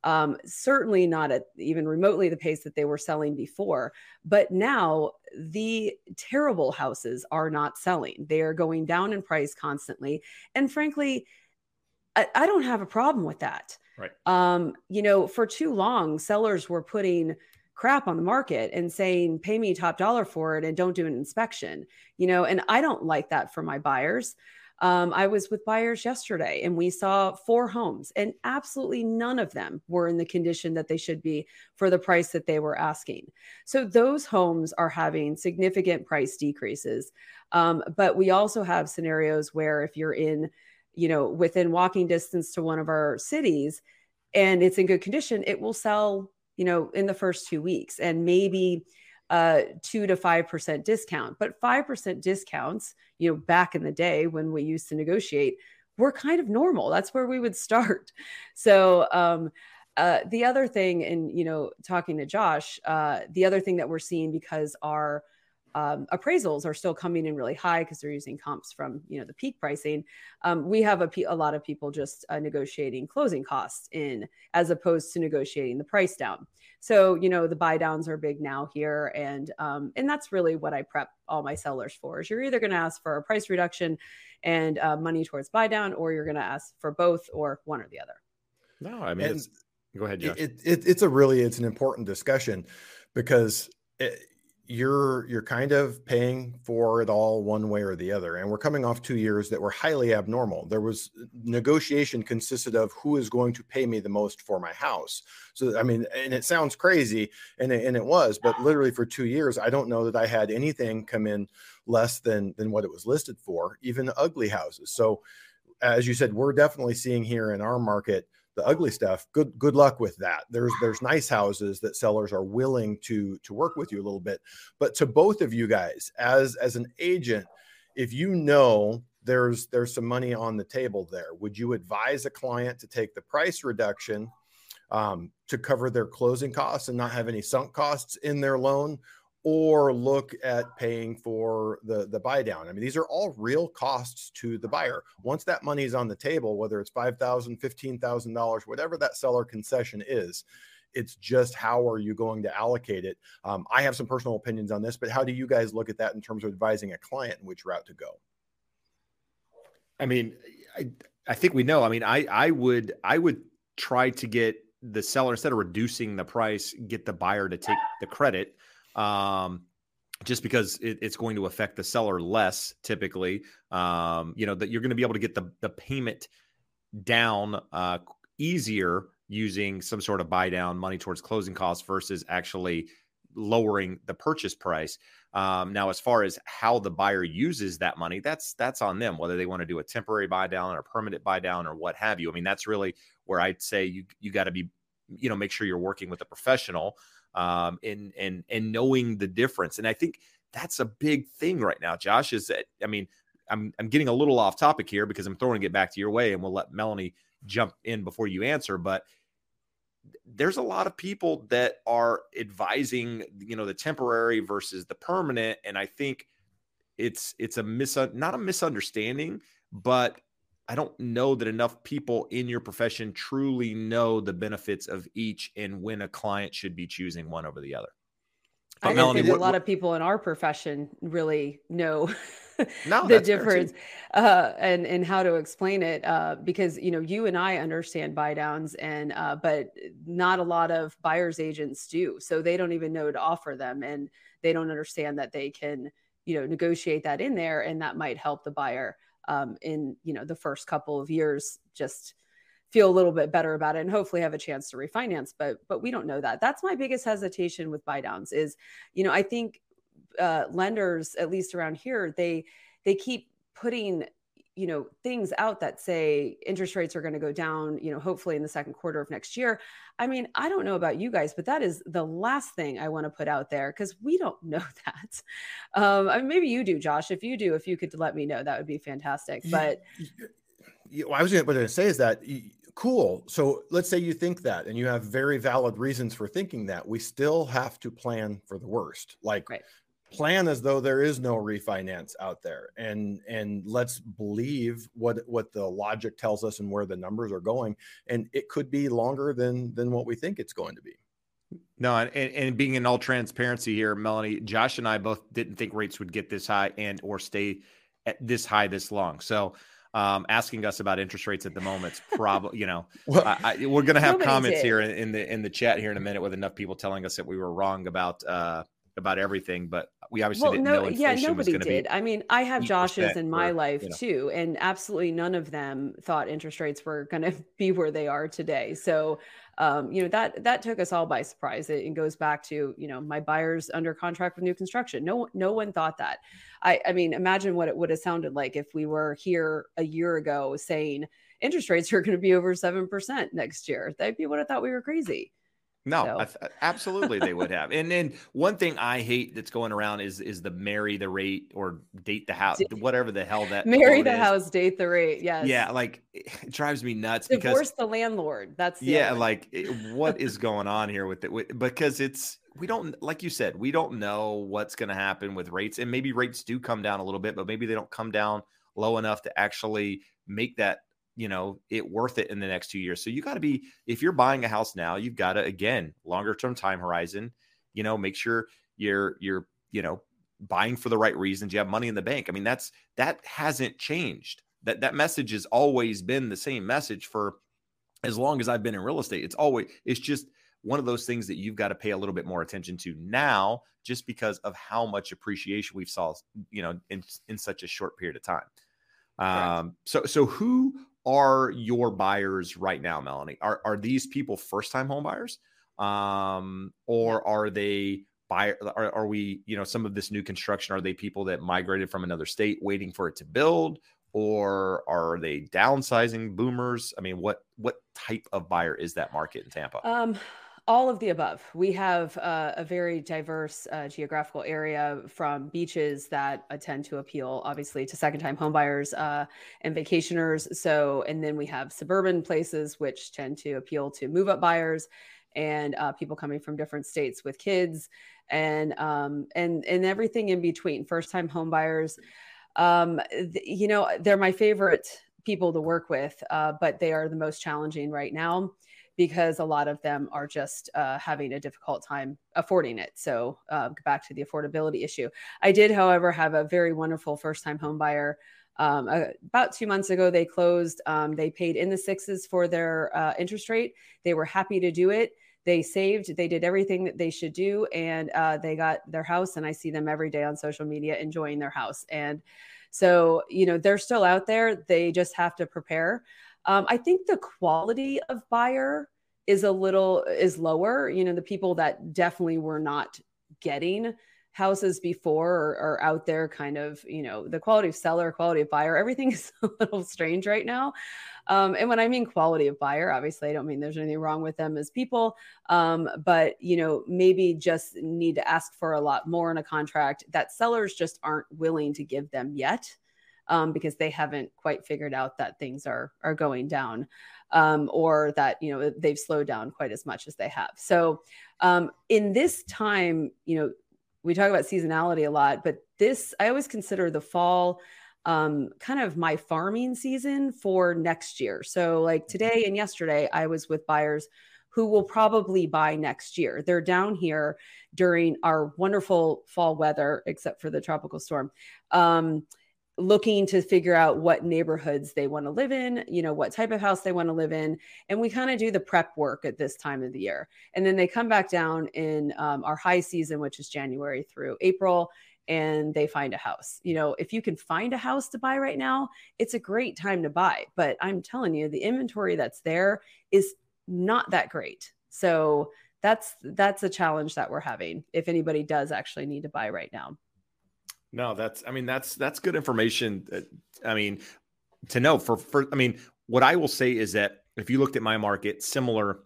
Um, certainly not at even remotely the pace that they were selling before. But now the terrible houses are not selling. They are going down in price constantly. And frankly, I, I don't have a problem with that. Right. Um, you know, for too long, sellers were putting crap on the market and saying, pay me top dollar for it and don't do an inspection, you know, and I don't like that for my buyers. Um, I was with buyers yesterday and we saw four homes, and absolutely none of them were in the condition that they should be for the price that they were asking. So those homes are having significant price decreases. Um, but we also have scenarios where if you're in you know, within walking distance to one of our cities and it's in good condition, it will sell, you know, in the first two weeks and maybe uh, two to five percent discount. But five percent discounts, you know, back in the day when we used to negotiate, were kind of normal. That's where we would start. So um, uh, the other thing, and you know, talking to Josh, uh, the other thing that we're seeing because our um, appraisals are still coming in really high because they're using comps from you know the peak pricing. Um, we have a, a lot of people just uh, negotiating closing costs in as opposed to negotiating the price down. So you know the buy downs are big now here, and um, and that's really what I prep all my sellers for. Is you're either going to ask for a price reduction and uh, money towards buy down, or you're going to ask for both or one or the other. No, I mean, go ahead, Josh. It, it, it's a really it's an important discussion because. It, you're you're kind of paying for it all one way or the other and we're coming off two years that were highly abnormal. There was uh, negotiation consisted of who is going to pay me the most for my house. So i mean and it sounds crazy and it, and it was but literally for two years i don't know that i had anything come in less than than what it was listed for even ugly houses. So as you said we're definitely seeing here in our market the ugly stuff good good luck with that. There's there's nice houses that sellers are willing to to work with you a little bit. But to both of you guys as as an agent if you know there's there's some money on the table there would you advise a client to take the price reduction um, to cover their closing costs and not have any sunk costs in their loan or look at paying for the the buy down. I mean, these are all real costs to the buyer. Once that money is on the table, whether it's five thousand, fifteen thousand dollars, whatever that seller concession is, it's just how are you going to allocate it. Um, I have some personal opinions on this, but how do you guys look at that in terms of advising a client in which route to go? I mean, I I think we know. I mean, I I would I would try to get the seller instead of reducing the price, get the buyer to take the credit um, just because it, it's going to affect the seller less typically. Um, you know that you're going to be able to get the the payment down uh, easier using some sort of buy down money towards closing costs versus actually lowering the purchase price. Um, now, as far as how the buyer uses that money, that's that's on them. Whether they want to do a temporary buy down or permanent buy down or what have you. I mean, that's really where I'd say you you got to be, you know, make sure you're working with a professional um, and and and knowing the difference. And I think that's a big thing right now, Josh. Is that I mean, I'm I'm getting a little off topic here because I'm throwing it back to your way, and we'll let Melanie jump in before you answer. But there's a lot of people that are advising, you know, the temporary versus the permanent, and I think it's it's a mis not a misunderstanding, but I don't know that enough people in your profession truly know the benefits of each and when a client should be choosing one over the other. But I Melanie, think what, a lot what, of people in our profession really know no, the difference uh, and and how to explain it uh, because you know you and I understand buy downs and uh, but not a lot of buyers agents do so they don't even know to offer them and they don't understand that they can you know negotiate that in there and that might help the buyer um, in you know the first couple of years just feel a little bit better about it and hopefully have a chance to refinance but but we don't know that. That's my biggest hesitation with buy downs is you know i think uh, lenders at least around here they they keep putting you know things out that say interest rates are going to go down you know hopefully in the second quarter of next year. I mean i don't know about you guys but that is the last thing i want to put out there because we don't know that. Um I mean, maybe you do josh. If you do if you could let me know that would be fantastic but you, i was going to say is that cool. So let's say you think that and you have very valid reasons for thinking that we still have to plan for the worst. Like right plan as though there is no refinance out there and and let's believe what what the logic tells us and where the numbers are going and it could be longer than than what we think it's going to be no and, and being in all transparency here melanie josh and i both didn't think rates would get this high and or stay at this high this long so um, asking us about interest rates at the moment. It's probably, you know, well, I, I, we're going to have comments did. here in, in, the in the chat here in a minute with enough people telling us that we were wrong about uh, about everything, but we obviously well, didn't no, know yeah, nobody did. I mean, I have Josh's in my or, life you know. too, and absolutely none of them thought interest rates were going to be where they are today. So, um, you know that that took us all by surprise. It, it, goes back to you know my buyers under contract with new construction. No, no one thought that. I, I mean, imagine what it would have sounded like if we were here a year ago saying interest rates are going to be over seven percent next year. That people would have thought we were crazy. No, so. th- absolutely they would have. And then one thing I hate that's going around is is the marry the rate or date the house, whatever the hell that marry the is. house, date the rate. Yes. Yeah, like it drives me nuts. Divorce because, the landlord. That's the yeah. Like what is going on here with it? Because it's we don't like you said we don't know what's going to happen with rates, and maybe rates do come down a little bit, but maybe they don't come down low enough to actually make that you know it worth it in the next two years. So you got to be if you're buying a house now you've got to again longer term time horizon you know make sure you're you're you know buying for the right reasons. You have money in the bank. I mean that's that hasn't changed. That that message has always been the same message for as long as i've been in real estate. It's always it's just one of those things that you've got to pay a little bit more attention to now, just because of how much appreciation we've saw, you know, in in such a short period of time. Um, so so who are your buyers right now, Melanie? Are are these people first time home buyers, um, or are they buy? Are, are we you know some of this new construction? Are they people that migrated from another state waiting for it to build? or are they downsizing boomers? I mean, what what type of buyer is that market in Tampa? Um, all of the above. We have uh, a very diverse uh, geographical area from beaches that tend to appeal, obviously, to second time homebuyers uh, and vacationers. So, and then we have suburban places which tend to appeal to move up buyers and uh, people coming from different states with kids and um, and and everything in between. First time homebuyers um, th- you know, they're my favorite people to work with, uh, but they are the most challenging right now because a lot of them are just uh, having a difficult time affording it. So uh, back to the affordability issue. I did, however, have a very wonderful first time home buyer. Um, uh, about two months ago, they closed. Um, they paid in the sixes for their uh, interest rate. They were happy to do it. They saved. They did everything that they should do, and uh, they got their house. And I see them every day on social media enjoying their house. And so, you know, they're still out there. They just have to prepare. Um, I think the quality of buyer is a little is lower. You know, the people that definitely were not getting houses before are, out there kind of you know the quality of seller quality of buyer everything is a little strange right now um, and when i mean quality of buyer obviously i don't mean there's anything wrong with them as people um, but you know maybe just need to ask for a lot more in a contract that sellers just aren't willing to give them yet um, because they haven't quite figured out that things are are going down um, or that you know they've slowed down quite as much as they have so um, in this time you know we talk about seasonality a lot, but this I always consider the fall um, kind of my farming season for next year. So, like mm-hmm. today and yesterday, I was with buyers who will probably buy next year. They're down here during our wonderful fall weather, except for the tropical storm. Um, looking to figure out what neighborhoods they want to live in, you know, what type of house they want to live in. And we kind of do the prep work at this time of the year. And then they come back down in um, our high season, which is January through April, and they find a house. You know, if you can find a house to buy right now, it's a great time to buy. But I'm telling you, the inventory that's there is not that great. So that's that's a challenge that we're having if anybody does actually need to buy right now. No, that's I mean that's that's good information. I mean to know for for I mean what I will say is that if you looked at my market, similar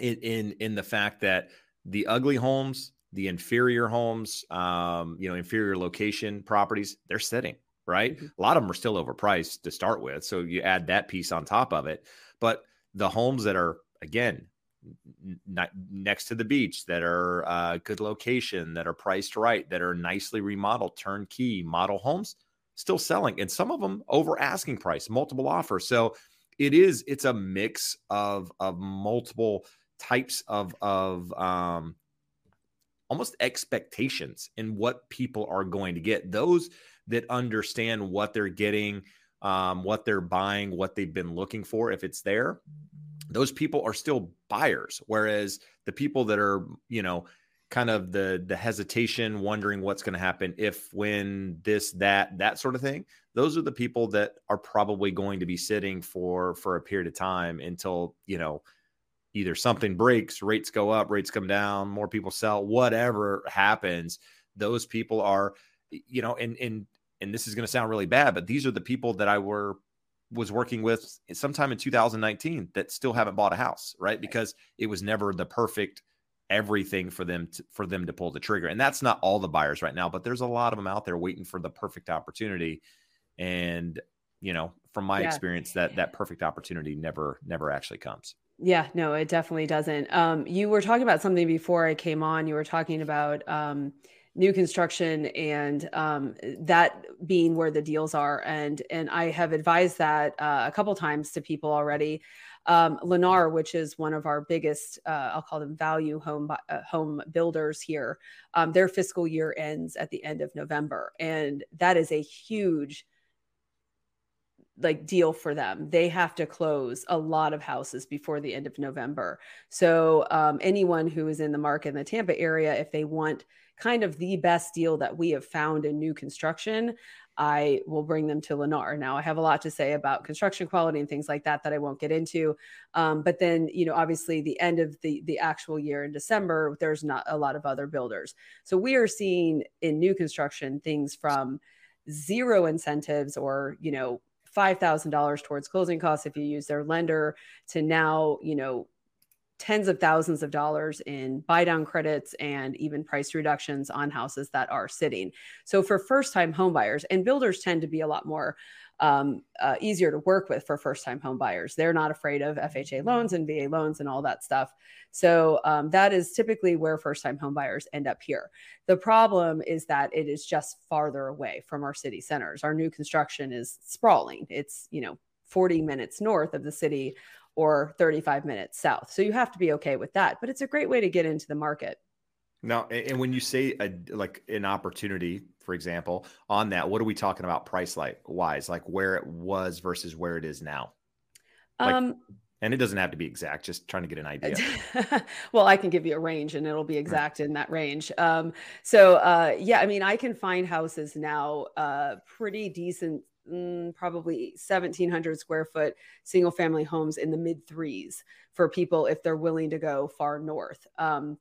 in in, in the fact that the ugly homes, the inferior homes, um, you know, inferior location properties, they're sitting right. Mm-hmm. A lot of them are still overpriced to start with, so you add that piece on top of it. But the homes that are again next to the beach that are uh, good location that are priced right that are nicely remodeled turnkey model homes still selling and some of them over asking price multiple offers. So it is it's a mix of of multiple types of of um almost expectations in what people are going to get. Those that understand what they're getting um, what they're buying what they've been looking for if it's there those people are still buyers whereas the people that are you know kind of the the hesitation wondering what's going to happen if when this that that sort of thing those are the people that are probably going to be sitting for for a period of time until you know either something breaks rates go up rates come down more people sell whatever happens those people are you know and and and this is going to sound really bad but these are the people that i were was working with sometime in 2019 that still haven't bought a house, right? Because it was never the perfect everything for them to, for them to pull the trigger. And that's not all the buyers right now, but there's a lot of them out there waiting for the perfect opportunity. And you know, from my yeah. experience, that that perfect opportunity never never actually comes. Yeah, no, it definitely doesn't. Um, you were talking about something before I came on. You were talking about um, new construction and um, that being where the deals are. And and I have advised that uh, a couple times to people already. Um, Lennar, which is one of our biggest, uh, I'll call them value home uh, home builders here, um, their fiscal year ends at the end of November, and that is a huge like deal for them. They have to close a lot of houses before the end of November. So um, anyone who is in the market in the Tampa area, if they want kind of the best deal that we have found in new construction, I will bring them to Lennar. Now, I have a lot to say about construction quality and things like that that I won't get into. Um, but then, you know, obviously, the end of the the actual year in December, there's not a lot of other builders. So we are seeing in new construction things from zero incentives or you know $5,000 towards closing costs if you use their lender to now, you know, tens of thousands of dollars in buy down credits and even price reductions on houses that are sitting. So for first time homebuyers, and builders tend to be a lot more um, uh, easier to work with for first time home buyers. They're not afraid of FHA loans and VA loans and all that stuff. So um, that is typically where first time home buyers end up here. The problem is that it is just farther away from our city centers. Our new construction is sprawling. It's, you know, 40 minutes north of the city or 35 minutes south. So you have to be okay with that. But it's a great way to get into the market. Now, and when you say a, like an opportunity, for example, on that, what are we talking about price like wise, like where it was versus where it is now? Like, um, and it doesn't have to be exact, just trying to get an idea. well, I can give you a range and it'll be exact right. in that range. Um, so, uh, yeah, I mean, I can find houses now uh, pretty decent mm, probably 1700 square foot single family homes in the mid threes for people if they're willing to go far north um,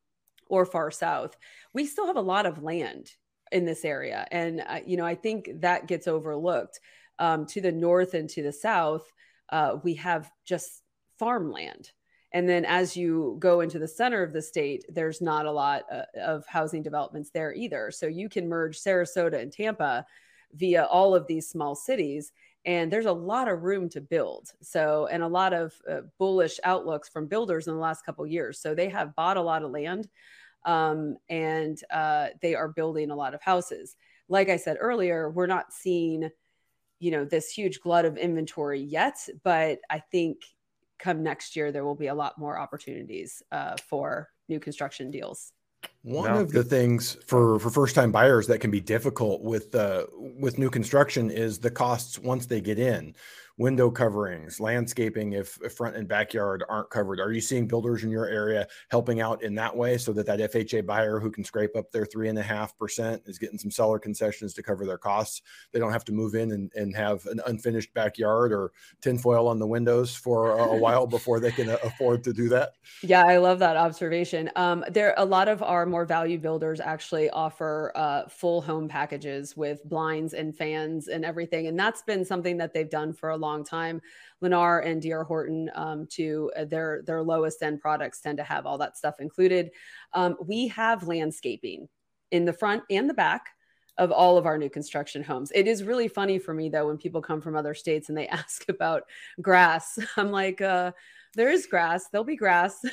or far south. We still have a lot of land in this area. And, uh, you know, I think that gets overlooked. Um, to the north and to the south, uh, we have just farmland. And then as you go into the center of the state, there's not a lot uh, of housing developments there either. So you can merge Sarasota and Tampa via all of these small cities and there's a lot of room to build so and a lot of uh, bullish outlooks from builders in the last couple years so they have bought a lot of land um, and uh, they are building a lot of houses. Like i said earlier we're not seeing you know this huge glut of inventory yet but i think come next year there will be a lot more opportunities uh, for new construction deals. One no. of the things for for first time buyers that can be difficult with uh, with new construction is the costs once they get in window coverings, landscaping if, if, front and backyard aren't covered? Are you seeing builders in your area helping out in that way so that that FHA buyer who can scrape up their three and a half percent is getting some seller concessions to cover their costs? They don't have to move in and, and have an unfinished backyard or tinfoil on the windows for a, a while before they can afford to do that. Yeah, I love that observation. Um, there, a lot of our more value builders actually offer uh, full home packages with blinds and fans and everything, and that's been something that they've done for a long time. Lennar and DR Horton, um, to uh, their their lowest end products, tend to have all that stuff included. Um, we have landscaping in the front and the back of all of our new construction homes. It is really funny for me though when people come from other states and they ask about grass. I'm like, uh, there is grass. There'll be grass.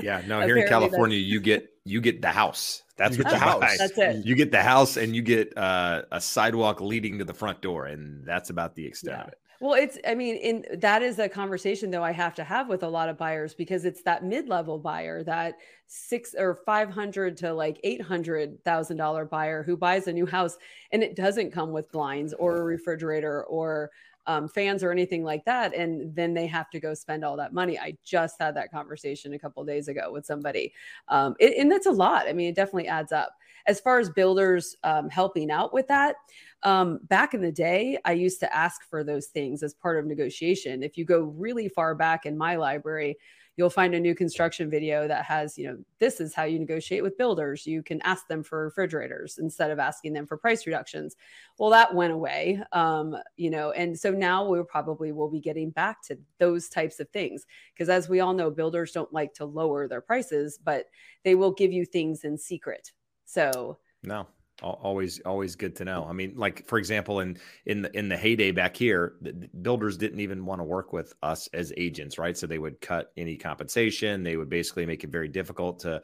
Yeah, no, here in California, you get you get the house. That's what the house. That's it. You get the house, and you get uh, a sidewalk leading to the front door, and that's about the extent yeah. of it. Well, it's, I mean, in that is a conversation though I have to have with a lot of buyers because it's that mid level buyer, that six or 500 to like $800,000 buyer who buys a new house and it doesn't come with blinds or a refrigerator or um, fans or anything like that. And then they have to go spend all that money. I just had that conversation a couple days ago with somebody. Um, it, and that's a lot. I mean, it definitely adds up. As far as builders um, helping out with that, um, back in the day, I used to ask for those things as part of negotiation. If you go really far back in my library, you'll find a new construction video that has, you know, this is how you negotiate with builders. You can ask them for refrigerators instead of asking them for price reductions. Well, that went away, um, you know, and so now we probably will be getting back to those types of things because, as we all know, builders don't like to lower their prices, but they will give you things in secret. So no, always always good to know. I mean like for example in in the in the heyday back here the builders didn't even want to work with us as agents right? So they would cut any compensation. They would basically make it very difficult to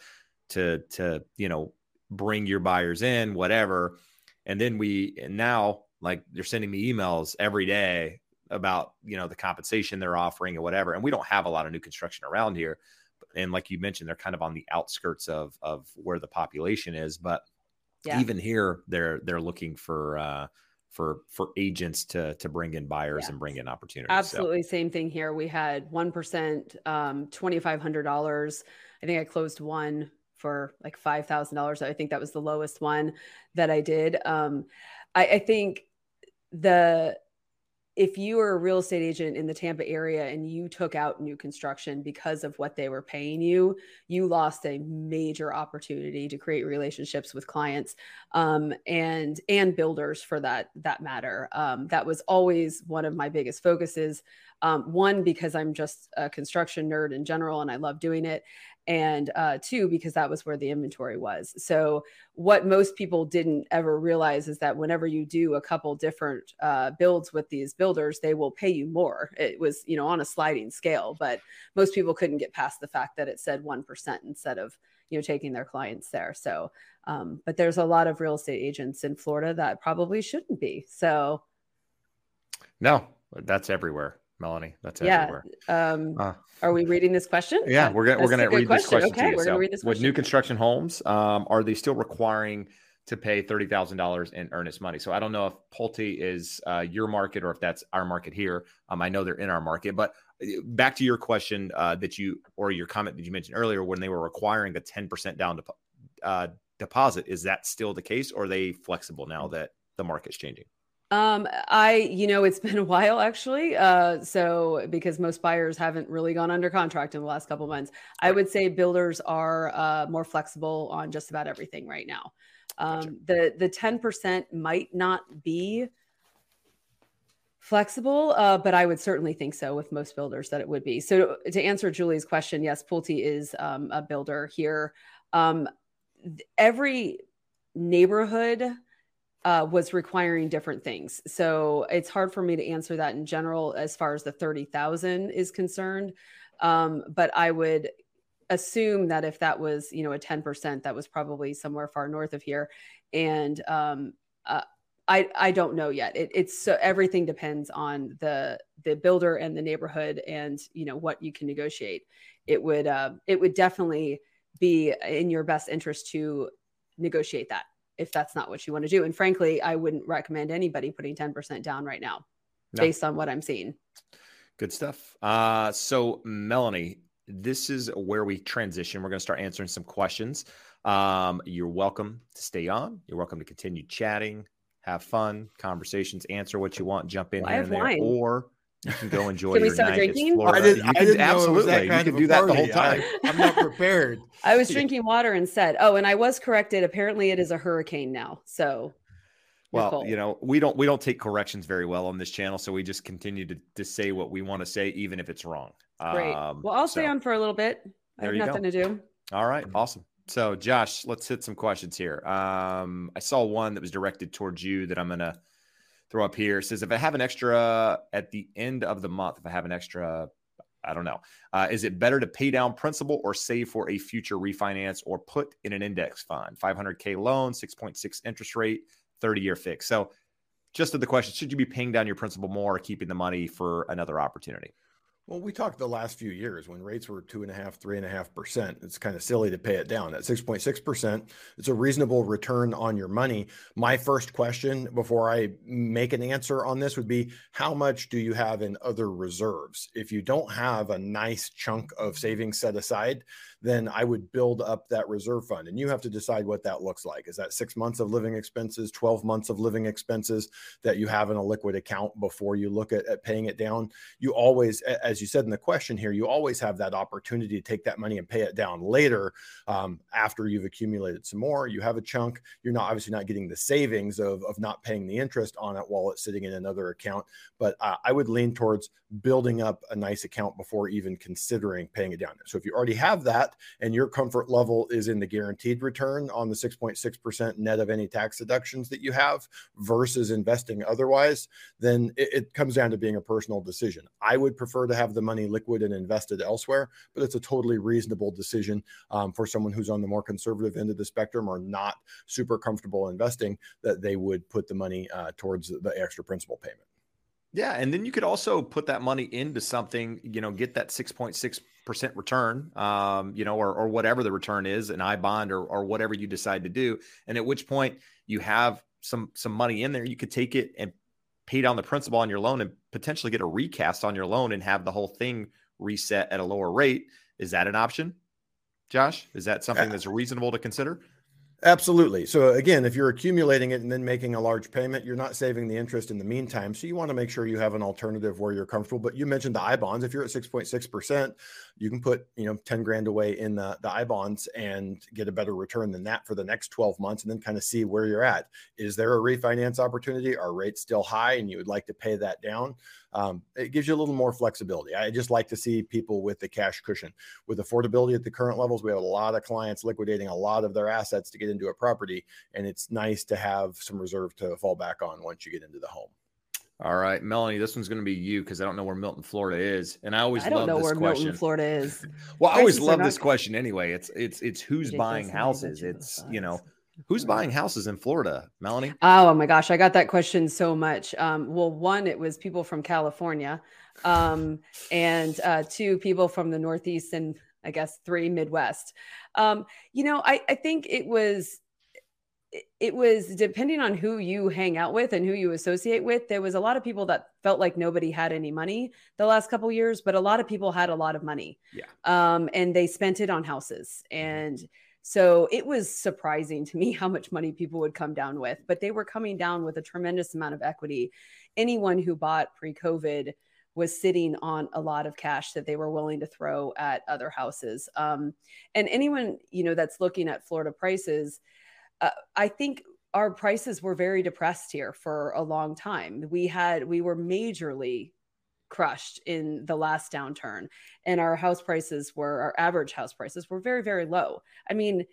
to to you know bring your buyers in whatever. And then we and now like they're sending me emails every day about you know the compensation they're offering or whatever. And we don't have a lot of new construction around here and like you mentioned they're kind of on the outskirts of of where the population is but yeah. even here they're they're looking for uh for for agents to to bring in buyers and bring in opportunities. Absolutely, so. same thing here. We had one percent, um, twenty five hundred dollars. I think I closed one for like five thousand dollars. I think that was the lowest one that I did. Um, I, I think the if you are a real estate agent in the Tampa area and you took out new construction because of what they were paying you, you lost a major opportunity to create relationships with clients um, and and builders for that that matter. Um, that was always one of my biggest focuses. Um, one because I'm just a construction nerd in general and I love doing it, and uh, two because that was where the inventory was. So what most people didn't ever realize is that whenever you do a couple different uh, builds with these builders they will pay you more. It was you know on a sliding scale but most people couldn't get past the fact that it said 1% instead of you know taking their clients there. So um, but there's a lot of real estate agents in florida that probably shouldn't be. So no that's everywhere Melanie. That's yeah. everywhere. Um, uh, are we reading this question? Yeah, we're gonna we're gonna read question. this question. Okay, we're so, gonna read this question. With new construction homes, um, are they still requiring to pay thirty thousand dollars in earnest money? So I don't know if Pulte is uh, your market or if that's our market here. Um, I know they're in our market, but uh, back to your question uh, that you or your comment that you mentioned earlier when they were requiring a ten percent down de- uh, deposit, is that still the case, or are they flexible now that the market's changing? Um, I, you know, it's been a while actually. Uh, so because most buyers haven't really gone under contract in the last couple months, I would say builders are uh, more flexible on just about everything right now. Um, gotcha. The the ten percent might not be flexible, uh, but I would certainly think so with most builders that it would be. So to answer Julie's question, yes, Pulte is um, a builder here. Um, every neighborhood uh, was requiring different things. So it's hard for me to answer that in general as far as the 30,000 is concerned. Um, but I would assume that if that was, you know, a 10%, that was probably somewhere far north of here. And um, uh, I, I don't know yet. It, it's so everything depends on the the builder and the neighborhood and you know what you can negotiate. It would uh, it would definitely be in your best interest to negotiate that if that's not what you want to do. And frankly, I wouldn't recommend anybody putting 10% down right now no. based on what I'm seeing. Good stuff. Uh, so, Melanie, this is where we transition. We're going to start answering some questions. Um, you're welcome to stay on. You're welcome to continue chatting, have fun, conversations, answer what you want, jump in well, here and there, wine. or you can go enjoy can we start drinking? I, did, I didn't absolutely. you can do that the whole time. I, am not prepared. I was drinking water and said, "Oh, and I was corrected. Apparently, it is a hurricane now." So, well, you know, we don't we don't take corrections very well on this channel, so we just continue to to say what we want to say, even if it's wrong. Great. Um, well, I'll so, stay on for a little bit. I have nothing go. to do. All right. Awesome. So, Josh, let's hit some questions here. Um, I saw one that was directed towards you that I'm gonna throw up here. Says if I have an extra at the end of the month, if I have an extra, I don't know, uh, is it better to pay down principal or save for a future refinance or put in an index fund? 500k loan, 6.6 interest rate, 30 year fix. So, just to the question, should you be paying down your principal more or keeping the money for another opportunity? Well, we talked the last few years when rates were two and a half, three and a half percent. It's kind of silly to pay it down at 6.6 percent. It's a reasonable return on your money. My first question before I make an answer on this would be how much do you have in other reserves? If you don't have a nice chunk of savings set aside, then I would build up that reserve fund. And you have to decide what that looks like. Is that six months of living expenses, 12 months of living expenses that you have in a liquid account before you look at, at paying it down? You always, as you said in the question here, you always have that opportunity to take that money and pay it down later um, after you've accumulated some more. You have a chunk. You're not obviously not getting the savings of, of not paying the interest on it while it's sitting in another account. But uh, I would lean towards building up a nice account before even considering paying it down. So if you already have that, and your comfort level is in the guaranteed return on the 6.6% net of any tax deductions that you have versus investing otherwise, then it, it comes down to being a personal decision. I would prefer to have the money liquid and invested elsewhere, but it's a totally reasonable decision um, for someone who's on the more conservative end of the spectrum or not super comfortable investing that they would put the money uh, towards the extra principal payment. Yeah, and then you could also put that money into something, you know, get that 6.6% return, um, you know, or, or whatever the return is, an I bond or, or whatever you decide to do. And at which point you have some some money in there, you could take it and pay down the principal on your loan and potentially get a recast on your loan and have the whole thing reset at a lower rate. Is that an option, Josh? Is that something that's reasonable to consider? Absolutely. So again, if you're accumulating it and then making a large payment, you're not saving the interest in the meantime. So you want to make sure you have an alternative where you're comfortable. But you mentioned the I bonds. If you're at 6.6%, you can put, you know, 10 grand away in the, the I bonds and get a better return than that for the next 12 months and then kind of see where you're at. Is there a refinance opportunity? Are rates still high and you would like to pay that down? um, it gives you a little more flexibility. I just like to see people with the cash cushion. With affordability at the current levels, we have a lot of clients liquidating a lot of their assets to get into a property, and it's nice to have some reserve to fall back on once you get into the home. All right, Melanie, this one's going to be you because I don't know where Milton, Florida is, and I always I don't know where question. Milton, Florida is. well, I always love this question anyway. It's it's it's who's buying houses. It's you know Who's buying houses in Florida, Melanie? Oh my gosh, I got that question so much. Um, well, one, it was people from California, um, and uh, two, people from the Northeast, and I guess three, Midwest. Um, you know, I, I think it was it was depending on who you hang out with and who you associate with there was a lot of people that felt like nobody had any money the last couple years but a lot of people had a lot of money yeah um, and they spent it on houses mm-hmm. and so it was surprising to me how much money people would come down with, but they were coming down with a tremendous amount of equity. Anyone who bought pre COVID was sitting on a lot of cash that they were willing to throw at other houses. Um, and anyone, you know, that's looking at Florida prices, uh, I think our prices were very depressed here for a long time. We had, we were majorly crushed in the last downturn and our house prices were our average house prices were very very low i mean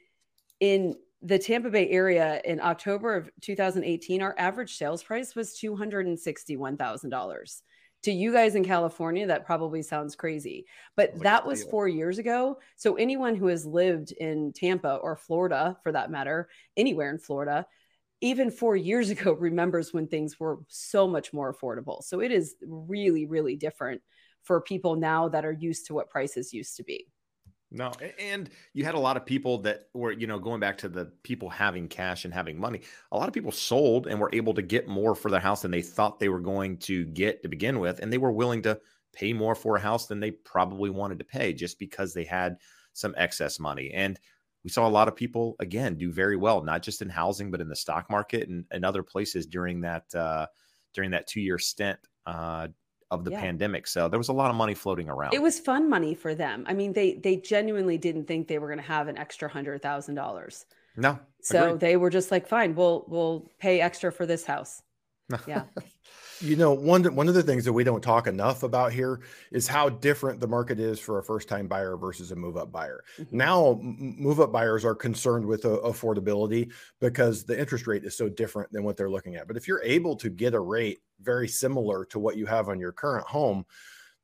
in the tampa bay area in october of 2018 our average sales price was $261000 to you guys in california that probably sounds crazy but that was four years ago so anyone who has lived in tampa or florida for that matter anywhere in florida even four years ago remembers when things were so much more affordable. So it is really, really different for people now that are used to what prices used to be. No, and you had a lot of people that were, you know, going back to the people having cash and having money. A lot of people sold and were able to get more for their house than they thought they were going to get to begin with, and they were willing to pay more for a house than they probably wanted to pay just because they had some excess money. And we saw a lot of people again do very well, not just in housing, but in the stock market and, and other places during that uh, during that two year stint uh, of the yeah. pandemic. So there was a lot of money floating around. It was fun money for them. I mean, they they genuinely didn't think they were going to have an extra hundred thousand dollars. No. So agreed. they were just like, fine, we'll we'll pay extra for this house. Yeah. You know, one one of the things that we don't talk enough about here is how different the market is for a first time buyer versus a move up buyer. Mm-hmm. Now, move up buyers are concerned with uh, affordability because the interest rate is so different than what they're looking at. But if you're able to get a rate very similar to what you have on your current home,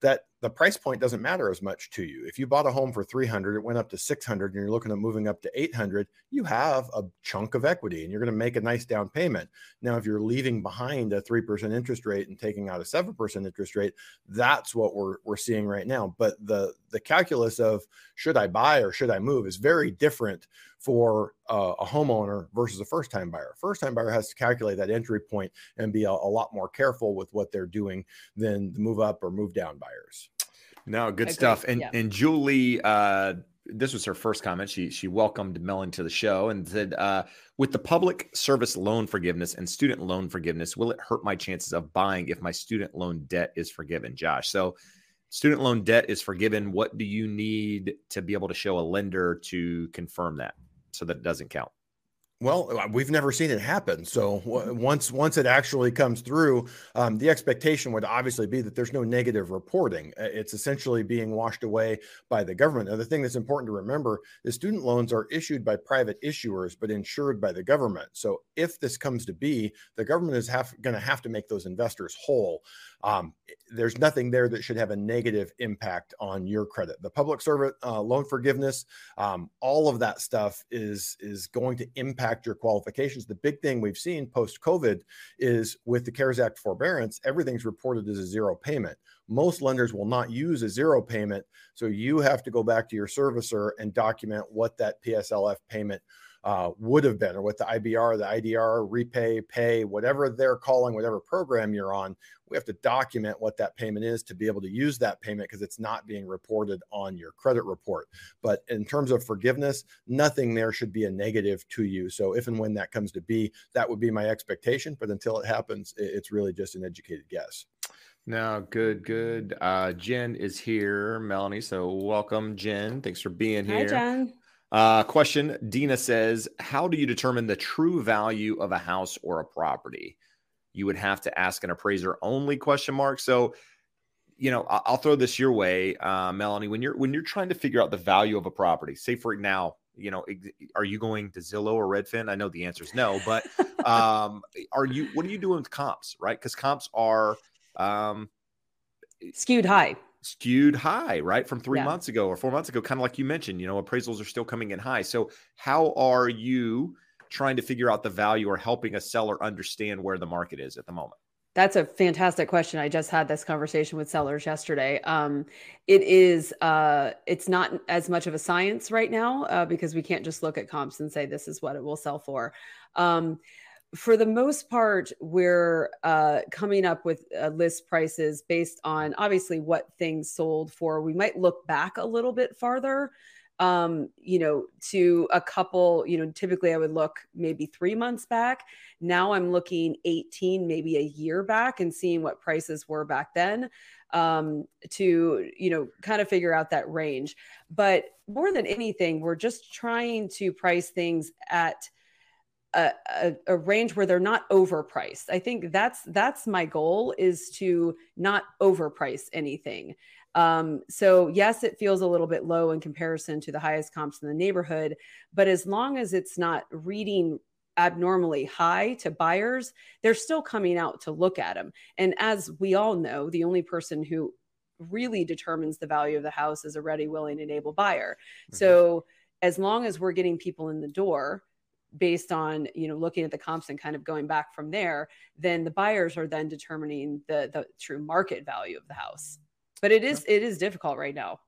that the price point doesn't matter as much to you. If you bought a home for 300, it went up to 600 and you're looking at moving up to 800, you have a chunk of equity and you're going to make a nice down payment. Now, if you're leaving behind a 3% interest rate and taking out a 7% interest rate, that's what we're, we're seeing right now. But the, the calculus of should I buy or should I move is very different for uh, a homeowner versus a first time buyer. First time buyer has to calculate that entry point and be a, a lot more careful with what they're doing than the move up or move down buyers. No, good stuff. And yeah. and Julie, uh, this was her first comment. She she welcomed Melon to the show and said, uh, "With the public service loan forgiveness and student loan forgiveness, will it hurt my chances of buying if my student loan debt is forgiven?" Josh, so student loan debt is forgiven. What do you need to be able to show a lender to confirm that so that it doesn't count? Well, uh, we've never seen it happen. So w- once once it actually comes through, um, the expectation would obviously be that there's no negative reporting. It's essentially being washed away by the government. Now, the thing that's important to remember is student loans are issued by private issuers, but insured by the government. So if this comes to be, the government is going to have to make those investors whole um, there's nothing there that should have a negative impact on your credit. The public servant uh, loan forgiveness, um, all of that stuff is is going to impact your qualifications. The big thing we've seen post COVID is with the CARES Act forbearance, everything's reported as a zero payment. Most lenders will not use a zero payment, so you have to go back to your servicer and document what that PSLF payment uh, would have been, or what the IBR, the IDR, REPAYE, PAYE, whatever they're calling, whatever program you're on. We have to document what that payment is to be able to use that payment because it's not being reported on your credit report. But in terms of forgiveness, nothing there should be a negative to you. So if and when that comes to be, that would be my expectation. But until it happens, it's really just an educated guess. No, good, good. Uh, Jen is here, Melanie. So welcome, Jen. Thanks for being here. Hi, Jen. Uh, question Dina says, How do you determine the true value of a house or a property? You would have to ask an appraiser only question mark. So, you know, I'll throw this your way, uh, Melanie. When you're when you're trying to figure out the value of a property, say for now, you know, are you going to Zillow or Redfin? I know the answer is no, but um, are you? What are you doing with comps, right? Because comps are um, skewed high skewed high right from three yeah. months ago or four months ago kind of like you mentioned you know appraisals are still coming in high so how are you trying to figure out the value or helping a seller understand where the market is at the moment that's a fantastic question. I just had this conversation with sellers yesterday. Um, it is, uh, it's not as much of a science right now uh, because we can't just look at comps and say this is what it will sell for. Um, for the most part, we're uh, coming up with uh, list prices based on obviously what things sold for. We might look back a little bit farther, um, you know, to a couple, you know, typically I would look maybe three months back. Now I'm looking 18, maybe a year back and seeing what prices were back then um, to, you know, kind of figure out that range. But more than anything, we're just trying to price things at – a, a, a, range where they're not overpriced. I think that's that's my goal is to not overprice anything. Um, so yes, it feels a little bit low in comparison to the highest comps in the neighborhood, but as long as it's not reading abnormally high to buyers, they're still coming out to look at them. And as we all know, the only person who really determines the value of the house is a ready, willing, and able buyer. Mm-hmm. So as long as we're getting people in the door, based on you know looking at the comps and kind of going back from there then the buyers are then determining the the true market value of the house. But it is it is difficult right now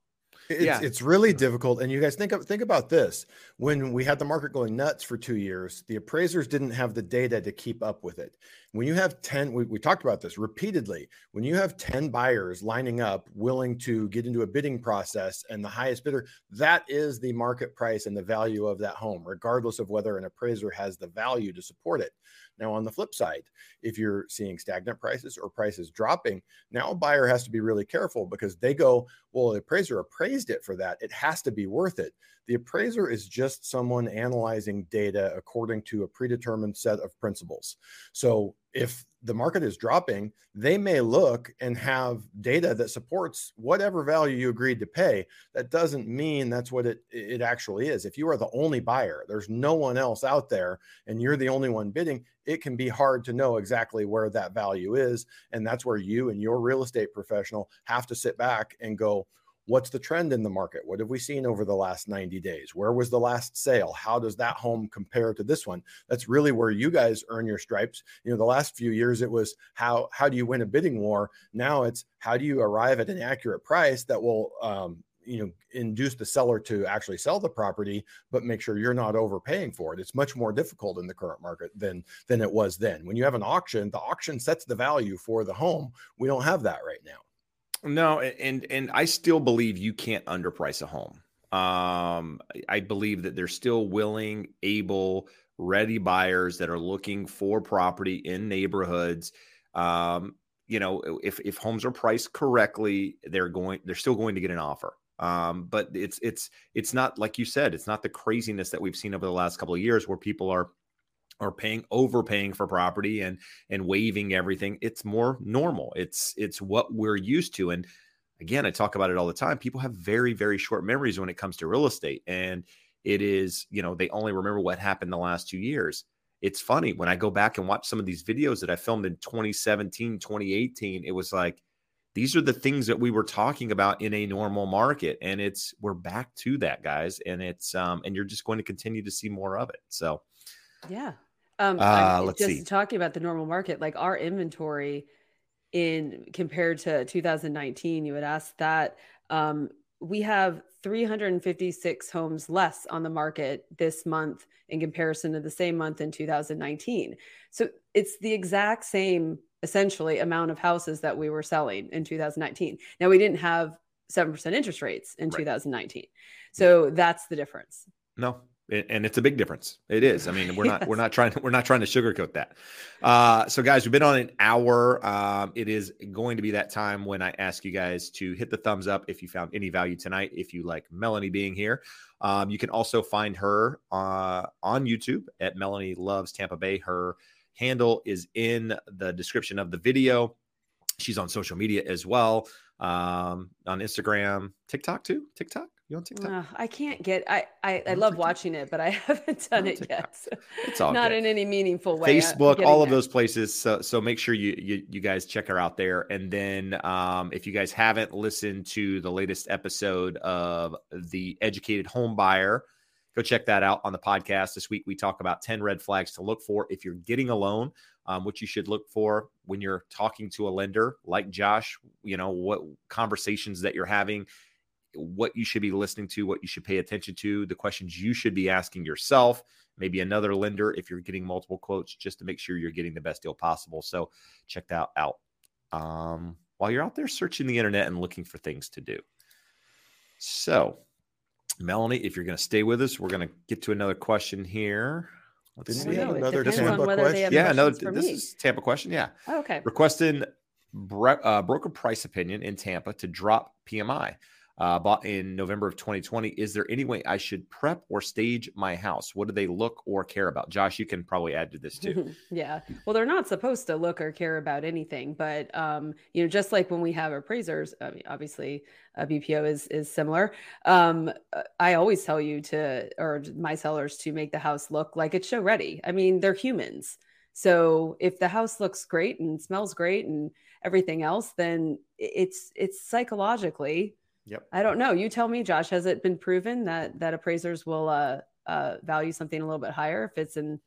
it's, yeah. it's really difficult. And you guys think of, think about this. When we had the market going nuts for two years, the appraisers didn't have the data to keep up with it. When you have 10, we, we talked about this repeatedly. When you have 10 buyers lining up, willing to get into a bidding process and the highest bidder, that is the market price and the value of that home, regardless of whether an appraiser has the value to support it. Now, on the flip side, if you're seeing stagnant prices or prices dropping, now a buyer has to be really careful because they go, well, the appraiser appraised it for that. It has to be worth it. The appraiser is just someone analyzing data according to a predetermined set of principles. So if the market is dropping, they may look and have data that supports whatever value you agreed to pay. That doesn't mean that's what it, it actually is. If you are the only buyer, there's no one else out there, and you're the only one bidding, it can be hard to know exactly where that value is. And that's where you and your real estate professional have to sit back and go, What's the trend in the market? What have we seen over the last 90 days? Where was the last sale? How does that home compare to this one? That's really where you guys earn your stripes. You know, the last few years it was how how do you win a bidding war? Now it's how do you arrive at an accurate price that will um, you know induce the seller to actually sell the property but make sure you're not overpaying for it it's much more difficult in the current market than than it was then when you have an auction the auction sets the value for the home we don't have that right now no, and and I still believe you can't underprice a home. Um, I believe that there's still willing, able, ready buyers that are looking for property in neighborhoods. Um, you know, if if homes are priced correctly, they're going they're still going to get an offer. Um, but it's it's it's not like you said, it's not the craziness that we've seen over the last couple of years where people are are paying overpaying for property and and waiving everything it's more normal. It's it's what we're used to and again i talk about it all the time people have very very short memories when it comes to real estate and it is you know they only remember what happened the last two years. It's funny when i go back and watch some of these videos that i filmed in 2017 2018 it was like these are the things that we were talking about in a normal market and it's we're back to that guys and it's um and you're just going to continue to see more of it. So yeah um, uh, let's just see. talking about the normal market, like our inventory in compared to 2019, you would ask that. Um, we have 356 homes less on the market this month in comparison to the same month in 2019. So it's the exact same, essentially, amount of houses that we were selling in 2019. Now, we didn't have 7% interest rates in right. 2019. So that's the difference. No, and it's a big difference. It is. I mean, we're not we're not trying to we're not trying to sugarcoat that. Uh, so, guys, we've been on an hour. Um, it is going to be that time when I ask you guys to hit the thumbs up if you found any value tonight. If you like Melanie being here, um, you can also find her uh, on YouTube at Melanie Loves Tampa Bay. Her handle is in the description of the video. She's on social media as well, um, on Instagram, TikTok too. TikTok. You on TikTok? Uh, I can't get. I I, I love TikTok? watching it, but I haven't done it yet. So it's all not good. in any meaningful way. Facebook, all of there. those places. So so make sure you, you you guys check her out there. And then um, if you guys haven't listened to the latest episode of the Educated Home Buyer, go check that out on the podcast. This week we talk about ten red flags to look for if you're getting a loan. Um, what you should look for when you're talking to a lender like Josh, you know, what conversations that you're having what you should be listening to, what you should pay attention to, the questions you should be asking yourself, maybe another lender if you're getting multiple quotes, just to make sure you're getting the best deal possible. So check that out um, while you're out there searching the internet and looking for things to do. So, Melanie, if you're going to stay with us, we're going to get to another question here. Let's see. we have another Tampa question? Yeah, another. This me. is Tampa question. Yeah. Oh, okay. Requesting uh, broker price opinion in Tampa to drop PMI uh, bought in November of 2020. Is there any way I should prep or stage my house? What do they look or care about? Josh, you can probably add to this too. yeah. Well, they're not supposed to look or care about anything, but um, you know, just like when we have appraisers, I mean, obviously a BPO is is similar. Um, I always tell you to or my sellers to make the house look like it's show ready. I mean, they're humans. So if the house looks great and smells great and everything else, then it's it's psychologically Yep. I don't know. You tell me, Josh. Has it been proven that that appraisers will uh, uh, value something a little bit higher if it's in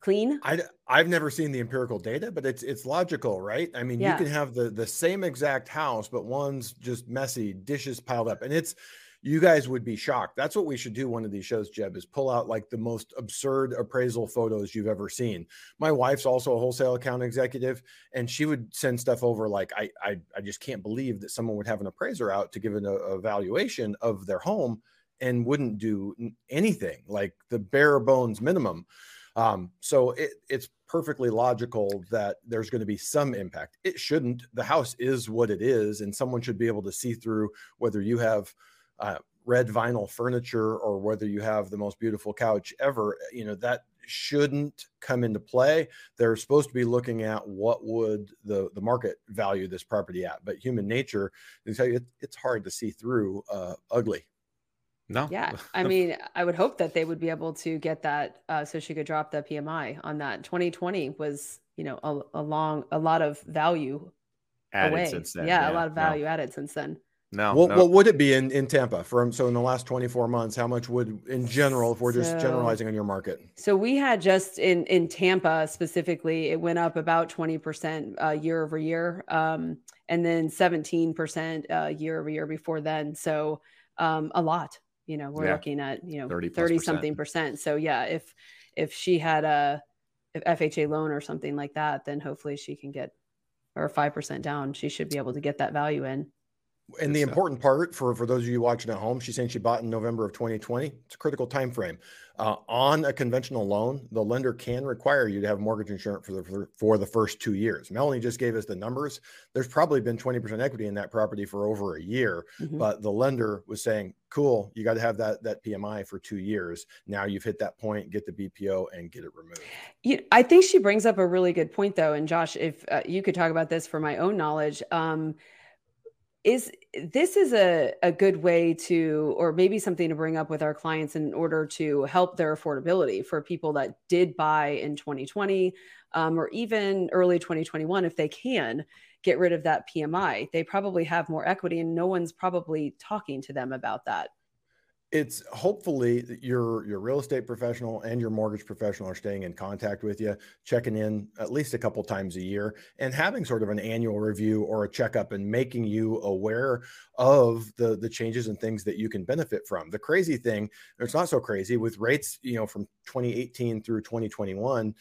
clean? I I've never seen the empirical data, but it's it's logical, right? I mean, yeah. you can have the the same exact house, but one's just messy, dishes piled up, and it's you guys would be shocked. That's what we should do one of these shows, Jeb, is pull out like the most absurd appraisal photos you've ever seen. My wife's also a wholesale account executive, and she would send stuff over like, I I, I just can't believe that someone would have an appraiser out to give an evaluation of their home and wouldn't do anything like the bare bones minimum. Um, so it, it's perfectly logical that there's going to be some impact. It shouldn't. The house is what it is, and someone should be able to see through whether you have uh, red vinyl furniture or whether you have the most beautiful couch ever, you know, that shouldn't come into play. They're supposed to be looking at what would the, the market value this property at. But human nature, they tell you it, it's hard to see through uh, ugly. No. Yeah. I mean, I would hope that they would be able to get that uh, so she could drop the PMI on that. 2020 was, you know, a, a long, a lot of value added away. since then. Yeah, yeah, a lot of value no. added since then. No what, no. what would it be in, in Tampa from so in the last 24 months? How much would in general, if we're so, just generalizing on your market? So we had just in in Tampa specifically, it went up about 20% uh, year over year, um, and then 17% uh, year over year before then. So um, a lot. You know, we're yeah. looking at you know 30, 30 something percent. So yeah, if if she had a FHA loan or something like that, then hopefully she can get or five percent down. She should be able to get that value in. And the important part for for those of you watching at home, she's saying she bought in November of 2020. It's a critical time frame. Uh, on a conventional loan, the lender can require you to have mortgage insurance for the for, for the first two years. Melanie just gave us the numbers. There's probably been 20% equity in that property for over a year, mm-hmm. but the lender was saying, "Cool, you got to have that that PMI for two years. Now you've hit that point. Get the BPO and get it removed." Yeah, I think she brings up a really good point, though. And Josh, if uh, you could talk about this for my own knowledge. Um, is this is a, a good way to or maybe something to bring up with our clients in order to help their affordability for people that did buy in 2020 um, or even early 2021 if they can get rid of that pmi they probably have more equity and no one's probably talking to them about that it's hopefully your your real estate professional and your mortgage professional are staying in contact with you checking in at least a couple times a year and having sort of an annual review or a checkup and making you aware of the the changes and things that you can benefit from. The crazy thing it's not so crazy with rates you know from 2018 through 2021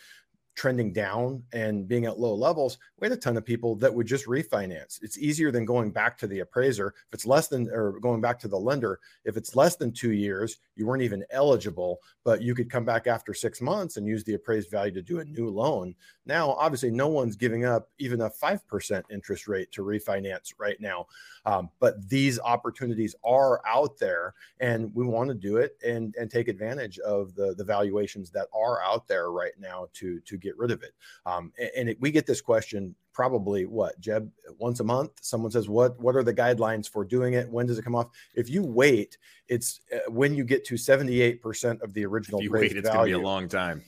trending down and being at low levels, we had a ton of people that would just refinance. It's easier than going back to the appraiser. If it's less than, or going back to the lender, if it's less than two years, you weren't even eligible, but you could come back after six months and use the appraised value to do a new loan. Now, obviously, no one's giving up even a 5% interest rate to refinance right now. Um, but these opportunities are out there and we want to do it and, and take advantage of the, the valuations that are out there right now to, to get rid of it. Um, and, and it, we get this question probably what Jeb once a month. Someone says, "What what are the guidelines for doing it? When does it come off?" If you wait, it's uh, when you get to seventy eight percent of the original. If you wait, it's going to be a long time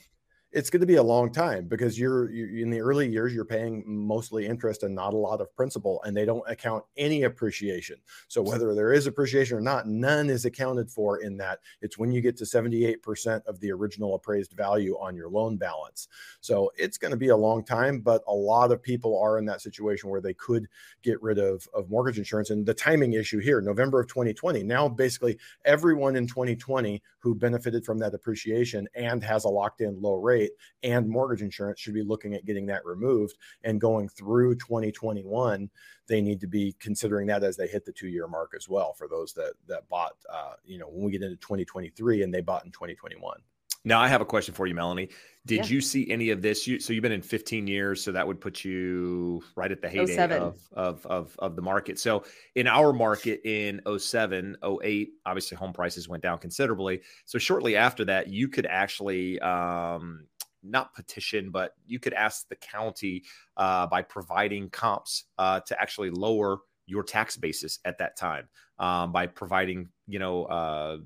it's going to be a long time because you're, you're, in the early years you're paying mostly interest and not a lot of principal and they don't account any appreciation. So whether there is appreciation or not none is accounted for in that. It's when you get to 78% of the original appraised value on your loan balance. So it's going to be a long time but a lot of people are in that situation where they could get rid of, of mortgage insurance. And the timing issue here november of 2020 now basically everyone in 2020 who benefited from that appreciation and has a locked in low rate and mortgage insurance should be looking at getting that removed. And going through 2021 they need to be considering that as they hit the two year mark as well for those that that bought uh, you know when we get into 2023 and they bought in 2021 now I have a question for you, Melanie. Did yeah. you see any of this? You, so you've been in 15 years, so that would put you right at the heyday of, of, of, of, the market. So in our market in 07, 08, obviously home prices went down considerably. So shortly after that, you could actually um, not petition, but you could ask the county uh, by providing comps uh, to actually lower your tax basis at that time um, by providing, you know, uh,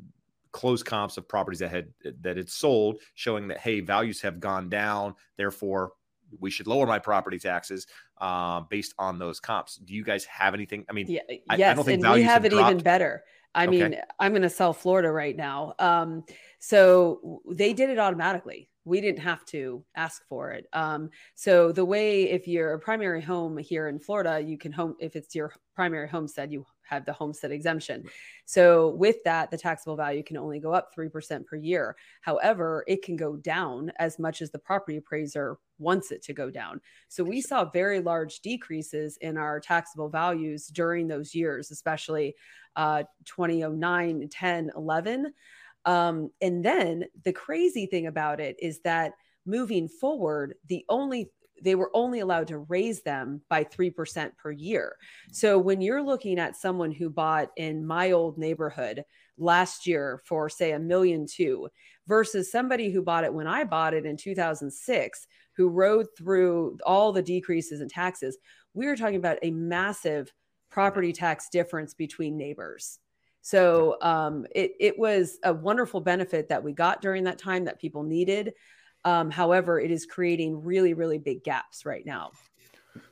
closed comps of properties that had that had sold, showing that hey, values have gone down, therefore we should lower my property taxes uh, based on those comps. Do you guys have anything? I mean, yeah, I, yes, I don't think and we have, have it dropped. even better. I okay. mean, I'm going to sell Florida right now. Um, so they did it automatically we didn't have to ask for it. Um, so the way if you're a primary home here in Florida, you can home if it's your primary homestead, you have the homestead exemption. So with that, the taxable value can only go up 3% per year. However, it can go down as much as the property appraiser wants it to go down. So we saw very large decreases in our taxable values during those years, especially uh, 2009, 10, 11. Um, and then the crazy thing about it is that moving forward, the only they were only allowed to raise them by 3% per year. So when you're looking at someone who bought in my old neighborhood last year for say a million two versus somebody who bought it when I bought it in 2006 who rode through all the decreases in taxes, we were talking about a massive property tax difference between neighbors. So um, it it was a wonderful benefit that we got during that time that people needed. Um, however, it is creating really really big gaps right now.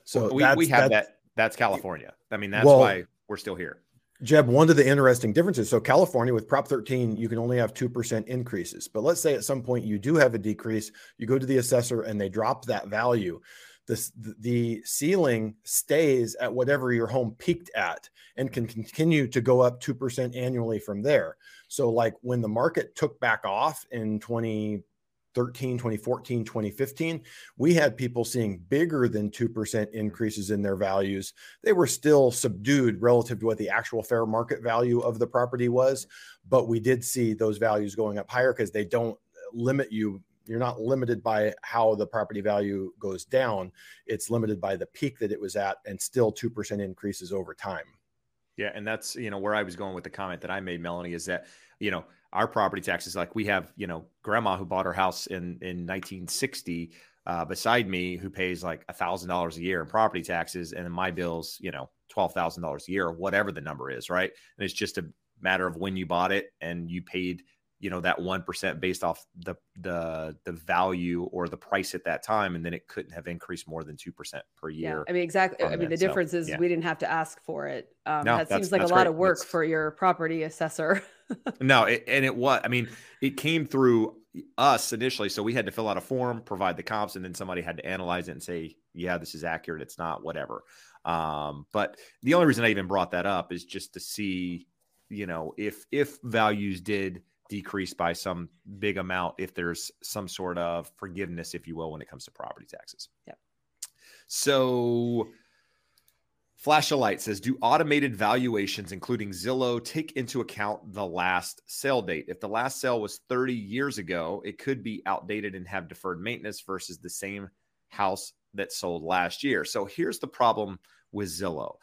So we, we have that. That's California. I mean, that's well, why we're still here. Jeb, one of the interesting differences. So, California with Prop 13, you can only have 2% increases. But let's say at some point you do have a decrease, you go to the assessor and they drop that value the, the ceiling stays at whatever your home peaked at and can continue to go up 2% annually from there. So, like when the market took back off in 2013, 2014, 2015, we had people seeing bigger than 2% mm-hmm. increases in their values. They were still subdued relative to what the actual fair market value of the property was, but we did see those values going up higher because they don't limit you you're not limited by how the property value goes down. It's limited by the peak that it was at and still 2% increases over time. Yeah. And that's, you know, where I was going with the comment that I made, Melanie, is that, you know, our property taxes, like we have, you know, grandma who bought her house in, in 1960 uh, beside me who pays like a thousand dollars a year in property taxes. And then my bills, you know, $12,000 a year or whatever the number is. Right. And it's just a matter of when you bought it and you paid you know that 1% based off the the the value or the price at that time and then it couldn't have increased more than 2% per year yeah i mean exactly i mean the difference so, is yeah. we didn't have to ask for it um, no, that seems like a lot great. of work that's... for your property assessor no, it, and it was. I mean, it came through us initially, so we had to fill out a form, provide the comps, and then somebody had to analyze it and say, "Yeah, this is accurate. It's not. Whatever." Um, but the only reason I even brought that up is just to see, you know, if if values did decrease by some big amount, if there's some sort of forgiveness, if you will, when it comes to property taxes. Yeah. So Flash Light says, do automated valuations, including Zillow, take into account the last sale date? If the last sale was 30 years ago, it could be outdated and have deferred maintenance versus the same house that sold last year. So here's the problem with Zillow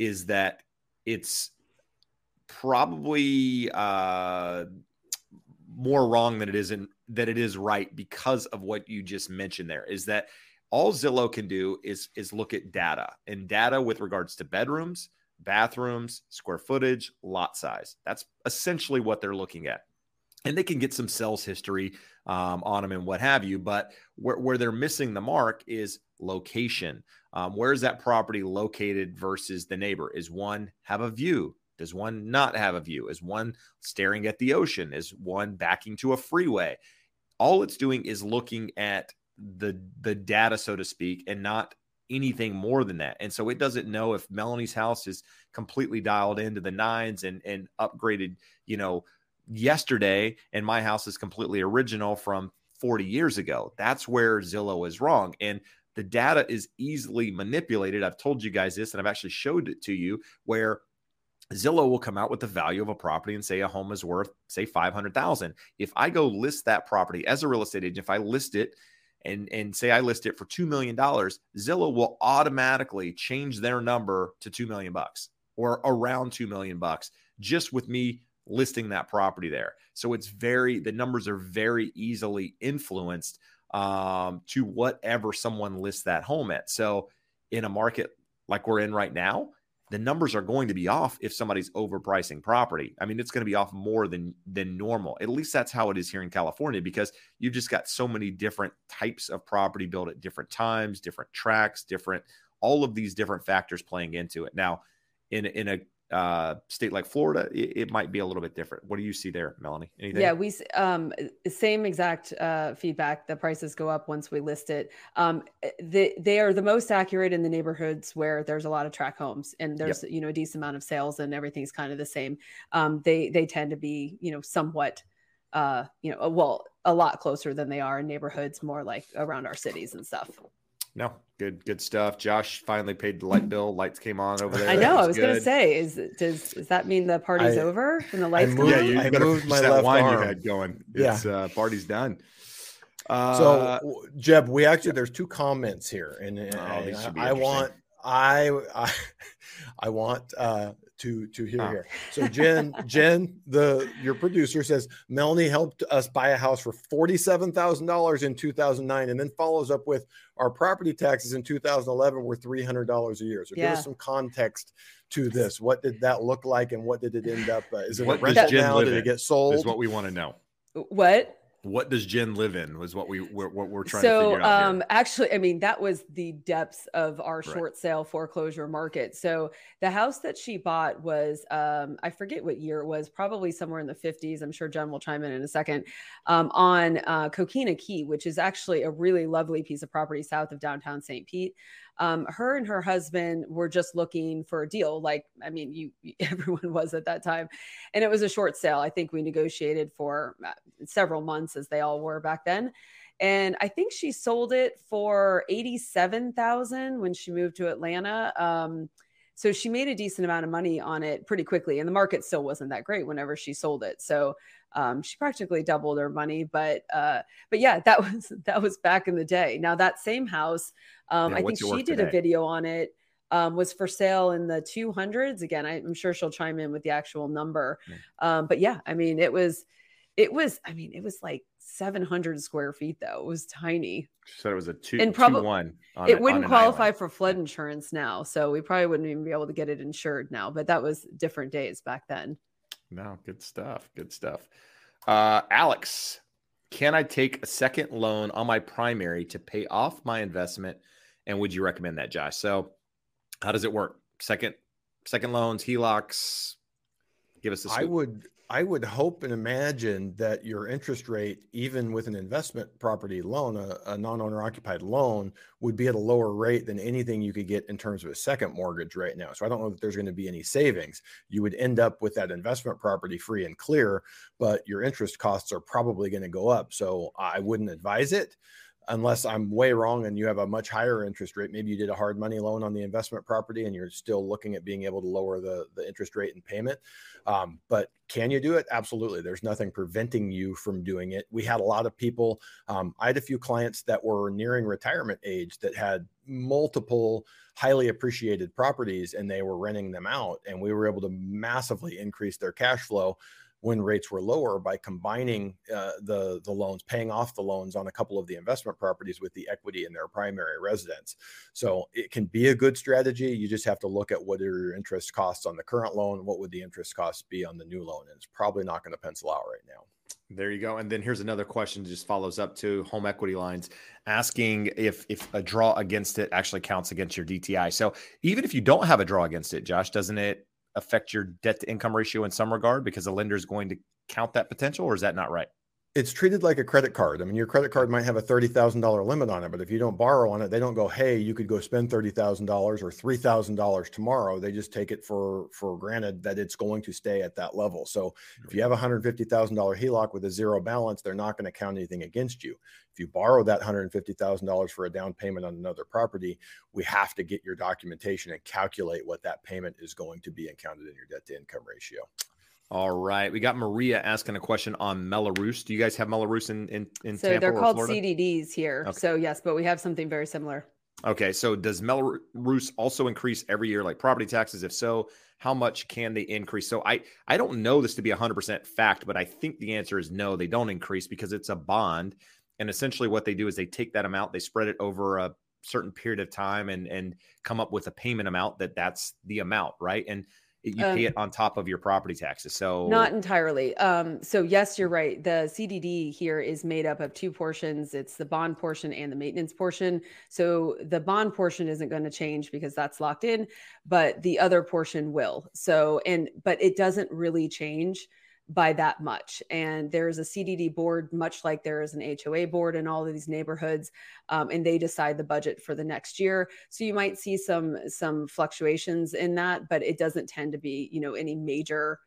is that it's probably uh, more wrong than it is in that it is right because of what you just mentioned there is that all Zillow can do is is look at data and data with regards to bedrooms, bathrooms, square footage, lot size. That's essentially what they're looking at. And they can get some sales history um, on them and what have you. But where, where they're missing the mark is location. Um, where is that property located versus the neighbor? Is one have a view? Does one not have a view? Is one staring at the ocean? Is one backing to a freeway? All it's doing is looking at the the data, so to speak, and not anything more than that. And so it doesn't know if Melanie's house is completely dialed into the nines and and upgraded, you know, yesterday, and my house is completely original from 40 years ago. That's where Zillow is wrong. And the data is easily manipulated. I've told you guys this, and I've actually showed it to you where Zillow will come out with the value of a property and say a home is worth, say, 500,000. If I go list that property as a real estate agent, if I list it and, and say I list it for $2 million, Zillow will automatically change their number to 2 million bucks or around 2 million bucks just with me listing that property there. So it's very, the numbers are very easily influenced um, to whatever someone lists that home at. So in a market like we're in right now, the numbers are going to be off if somebody's overpricing property. I mean, it's going to be off more than than normal. At least that's how it is here in California because you've just got so many different types of property built at different times, different tracks, different all of these different factors playing into it. Now, in in a uh, state like Florida, it, it, might be a little bit different. What do you see there, Melanie? Anything? Yeah, we um, same exact uh, feedback. The prices go up once we list it. Um, eh, they they are the most accurate in the neighborhoods where there's a lot of tract homes and there's yep. you know a decent amount of sales and everything's kind of the same. Um, they they tend to be you know somewhat uh, you know well a lot closer than they are in neighborhoods more like around our cities and stuff. No, good, good stuff. Josh finally paid the light bill. Lights came on over there. I know. I was going to say, is does does that mean the party's I, over and the lights? I moved, yeah, you I moved my left wine arm. you had going. It's, yeah, uh, party's done. Uh, so, Jeb, we actually there's two comments here, and, and oh, I, I want I I I want uh, to to hear oh. here. So Jen, Jen, the your producer says Melanie helped us buy a house for forty seven thousand dollars in two thousand nine, and then follows up with our property taxes in two thousand eleven were three hundred dollars a year. So yeah. give us some context to this. What did that look like, and what did it end up? Uh, is it what rented now? Did it get sold? Is what we want to know. What? What does Jen live in was what we we're, what we're trying so, to figure out. Um, actually, I mean, that was the depths of our right. short sale foreclosure market. So the house that she bought was, um, I forget what year it was, probably somewhere in the 50s. I'm sure Jen will chime in in a second um, on uh, Coquina Key, which is actually a really lovely piece of property south of downtown St. Pete um, her and her husband were just looking for a deal. Like, I mean, you everyone was at that time, and it was a short sale. I think we negotiated for uh, several months, as they all were back then. And I think she sold it for eighty-seven thousand when she moved to Atlanta. Um, so she made a decent amount of money on it pretty quickly, and the market still wasn't that great whenever she sold it. So um, she practically doubled her money. But uh, but yeah, that was that was back in the day. Now that same house, um, yeah, I think she did today? a video on it. Um, was for sale in the 200s. Again, I'm sure she'll chime in with the actual number. Um, but yeah, I mean, it was, it was, I mean, it was like 700 square feet though. It was tiny. She said it was a two and probably one. On it wouldn't qualify island. for flood insurance now, so we probably wouldn't even be able to get it insured now. But that was different days back then. No, good stuff. Good stuff. Uh, Alex, can I take a second loan on my primary to pay off my investment? And would you recommend that, Josh? So, how does it work? Second, second loans, HELOCs. Give us. I would, I would hope and imagine that your interest rate, even with an investment property loan, a, a non owner occupied loan, would be at a lower rate than anything you could get in terms of a second mortgage right now. So I don't know that there's going to be any savings. You would end up with that investment property free and clear, but your interest costs are probably going to go up. So I wouldn't advise it unless I'm way wrong and you have a much higher interest rate. Maybe you did a hard money loan on the investment property and you're still looking at being able to lower the, the interest rate and payment. Um, but can you do it? Absolutely. There's nothing preventing you from doing it. We had a lot of people. Um, I had a few clients that were nearing retirement age that had multiple highly appreciated properties and they were renting them out. And we were able to massively increase their cash flow when rates were lower by combining uh, the the loans, paying off the loans on a couple of the investment properties with the equity in their primary residence. So it can be a good strategy. You just have to look at what are your interest costs on the current loan, what would the interest costs be on the new loan, and it's probably not going to pencil out right now. There you go. And then here's another question that just follows up to home equity lines asking if if a draw against it actually counts against your DTI. So even if you don't have a draw against it, Josh, doesn't it affect your debt to income ratio in some regard because the lender is going to count that potential, or is that not right? It's treated like a credit card. I mean, your credit card might have a thirty thousand dollar limit on it, but if you don't borrow on it, they don't go, "Hey, you could go spend thirty thousand dollars or three thousand dollars tomorrow." They just take it for for granted that it's going to stay at that level. So, if you have a hundred fifty thousand dollar HELOC with a zero balance, they're not going to count anything against you. If you borrow that hundred fifty thousand dollars for a down payment on another property, we have to get your documentation and calculate what that payment is going to be and count it in your debt to income ratio. All right. We got Maria asking a question on Mello-Roos. Do you guys have Mello-Roos in, in, in so Tampa they're called Florida? CDDs here. Okay. So yes, but we have something very similar. Okay. So does Mello-Roos also increase every year like property taxes? If so, how much can they increase? So I, I don't know this to be 100% fact, but I think the answer is no, they don't increase because it's a bond. And essentially what they do is they take that amount, they spread it over a certain period of time and, and come up with a payment amount that that's the amount. Right. And you um, pay it on top of your property taxes. So not entirely. Um, so yes, you're right. The CDD here is made up of two portions. It's the bond portion and the maintenance portion. So the bond portion isn't going to change because that's locked in, but the other portion will. So and but it doesn't really change by that much. And there's a CDD board, much like there is an HOA board in all of these neighborhoods, um, and they decide the budget for the next year. So you might see some some fluctuations in that, but it doesn't tend to be you know any major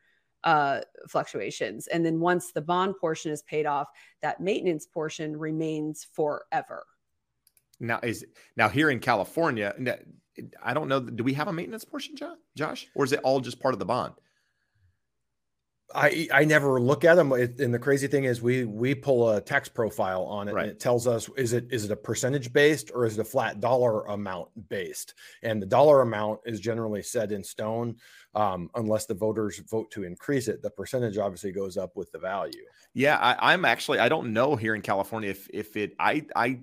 uh, fluctuations. And then once the bond portion is paid off, that maintenance portion remains forever. Now is now here in California. I don't know. Do we have a maintenance portion, Josh, or is it all just part of the bond? I I never look at them. It, and the crazy thing is, we we pull a tax profile on it, right. and it tells us is it is it a percentage based or is it a flat dollar amount based? And the dollar amount is generally set in stone, um, unless the voters vote to increase it. The percentage obviously goes up with the value. Yeah, I, I'm actually I don't know here in California if if it I I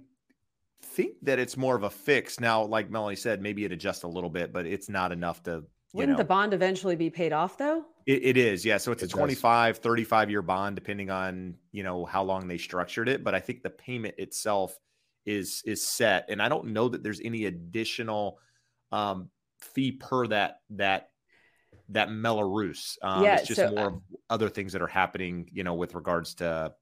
think that it's more of a fix now. Like Melanie said, maybe it adjusts a little bit, but it's not enough to wouldn't know. the bond eventually be paid off though? It, it is, yeah. So it's it a 25, does. 35 year bond, depending on you know how long they structured it. But I think the payment itself is is set, and I don't know that there's any additional um, fee per that that that Mello-Roos. Um, yeah, it's just so, more uh, other things that are happening, you know, with regards to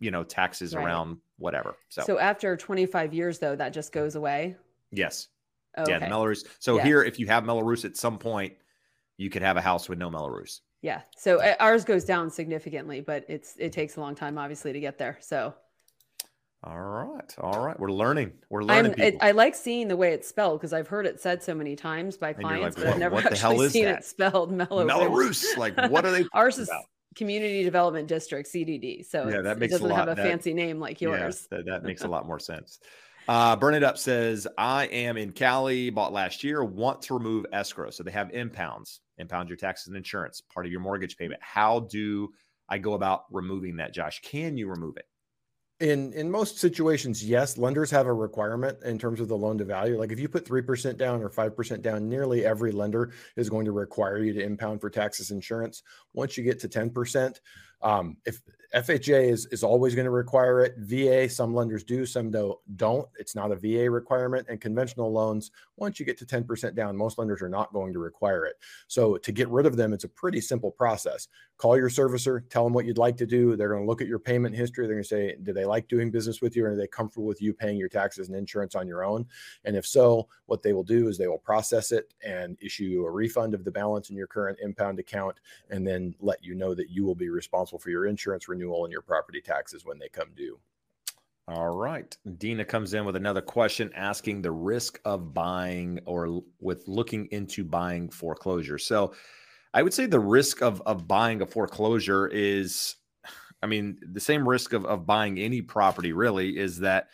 you know taxes right. around whatever. So so after 25 years though, that just goes away. Yes. Okay. Yeah, the Mello-Roos. So yeah. here, if you have Mello-Roos at some point, you could have a house with no Mello-Roos. Yeah. So uh, ours goes down significantly, but it's it takes a long time, obviously, to get there. So. All right, all right. We're learning. We're learning. It, I like seeing the way it's spelled because I've heard it said so many times by clients, like, but I've never actually seen that? it spelled Mello-Roos. Like, what are they? Ours is about? Community Development District (CDD). So yeah, that makes it doesn't a lot, have a that, fancy name like yours. Yeah, that, that makes a lot more sense. Uh, Burn It Up says, I am in Cali, bought last year, want to remove escrow. So they have impounds, impound your taxes and insurance, part of your mortgage payment. How do I go about removing that, Josh? Can you remove it? In in most situations, yes, lenders have a requirement in terms of the loan to value. Like if you put 3% down or 5% down, nearly every lender is going to require you to impound for taxes insurance. Once you get to 10%, um, if FHA is, is always going to require it. VA, some lenders do, some don't. It's not a VA requirement. And conventional loans, once you get to 10% down, most lenders are not going to require it. So to get rid of them, it's a pretty simple process. Call your servicer, tell them what you'd like to do. They're going to look at your payment history. They're going to say, do they like doing business with you? Or are they comfortable with you paying your taxes and insurance on your own? And if so, what they will do is they will process it and issue a refund of the balance in your current impound account and then let you know that you will be responsible for your insurance renewal renewal and your property taxes when they come due. All right. Dina comes in with another question asking the risk of buying or with looking into buying foreclosure. So I would say the risk of, of buying a foreclosure is, I mean, the same risk of, of buying any property really is that,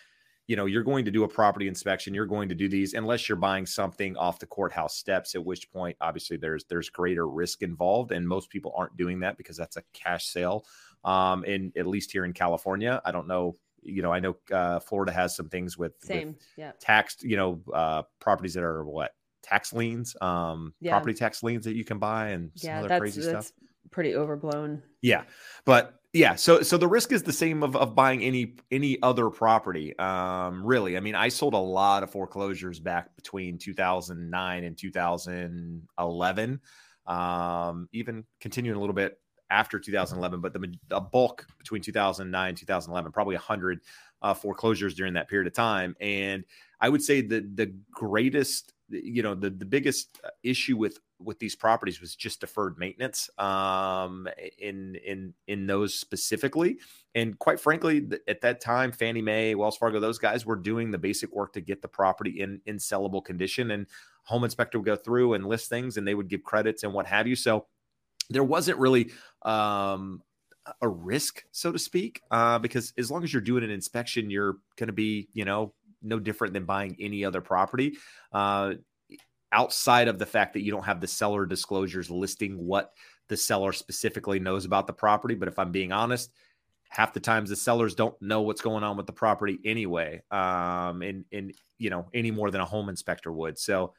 you know, you're going to do a property inspection. You're going to do these unless you're buying something off the courthouse steps, at which point, obviously, there's there's greater risk involved. And most people aren't doing that because that's a cash sale um, in at least here in California. I don't know. You know, I know uh, Florida has some things with, Same, with yeah. taxed, you know, uh, properties that are what tax liens, um, yeah. property tax liens that you can buy, and some yeah, other that's, crazy that's stuff. Pretty overblown. Yeah, but yeah, so so the risk is the same of, of buying any any other property. Um, really, I mean, I sold a lot of foreclosures back between 2009 and 2011. Um, even continuing a little bit after 2011, but the, bulk between 2009 and 2011, probably 100 uh, foreclosures during that period of time. And I would say that the greatest, you know, the, the biggest issue with with these properties was just deferred maintenance um, in in in those specifically. And quite frankly, at that time, Fannie Mae, Wells Fargo, those guys were doing the basic work to get the property in in sellable condition. And home inspector would go through and list things, and they would give credits and what have you. So there wasn't really um, a risk, so to speak, uh, because as long as you're doing an inspection, you're going to be, you know, no different than buying any other property. Uh, outside of the fact that you don't have the seller disclosures listing what the seller specifically knows about the property. But if I'm being honest, half the times the sellers don't know what's going on with the property anyway, um, and, and, you know, any more than a home inspector would. So,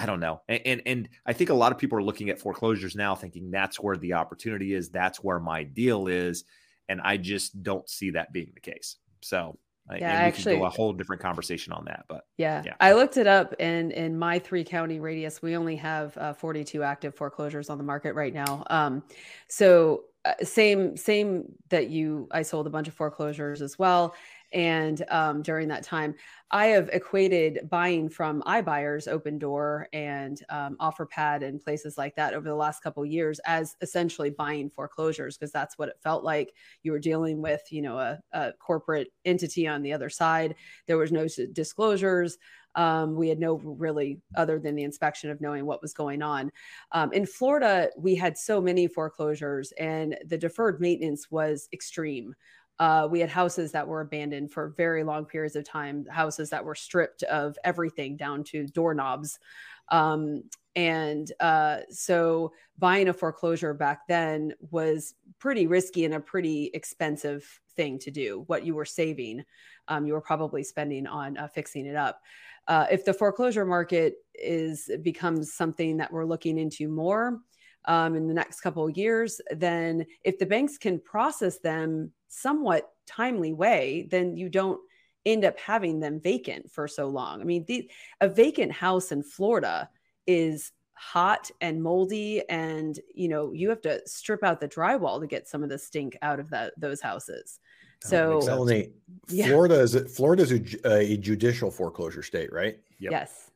I don't know. And, and, and I think a lot of people are looking at foreclosures now thinking that's where the opportunity is, that's where my deal is, and I just don't see that being the case. So yeah, actually, go a whole different conversation on that. But yeah, yeah, I looked it up, and in my three county radius, we only have uh, 42 active foreclosures on the market right now. Um, so uh, same same that you, I sold a bunch of foreclosures as well, and um, during that time, I have equated buying from iBuyers, Opendoor, and um, OfferPad, and places like that over the last couple years as essentially buying foreclosures because that's what it felt like. You were dealing with, you know, a, a corporate entity on the other side. There was no disclosures. Um, we had no really other than the inspection of knowing what was going on. Um, in Florida, we had so many foreclosures, and the deferred maintenance was extreme. Uh, we had houses that were abandoned for very long periods of time, houses that were stripped of everything down to doorknobs. Um, and uh, so buying a foreclosure back then was pretty risky and a pretty expensive thing to do. What you were saving, um, you were probably spending on uh, fixing it up. Uh, if the foreclosure market is becomes something that we're looking into more, um, in the next couple of years, then if the banks can process them somewhat timely way, then you don't end up having them vacant for so long. I mean, the, a vacant house in Florida is hot and moldy and you know you have to strip out the drywall to get some of the stink out of that those houses so Melanie, yeah. Florida is Florida is a, a, judicial foreclosure state, right? Yep. Yes.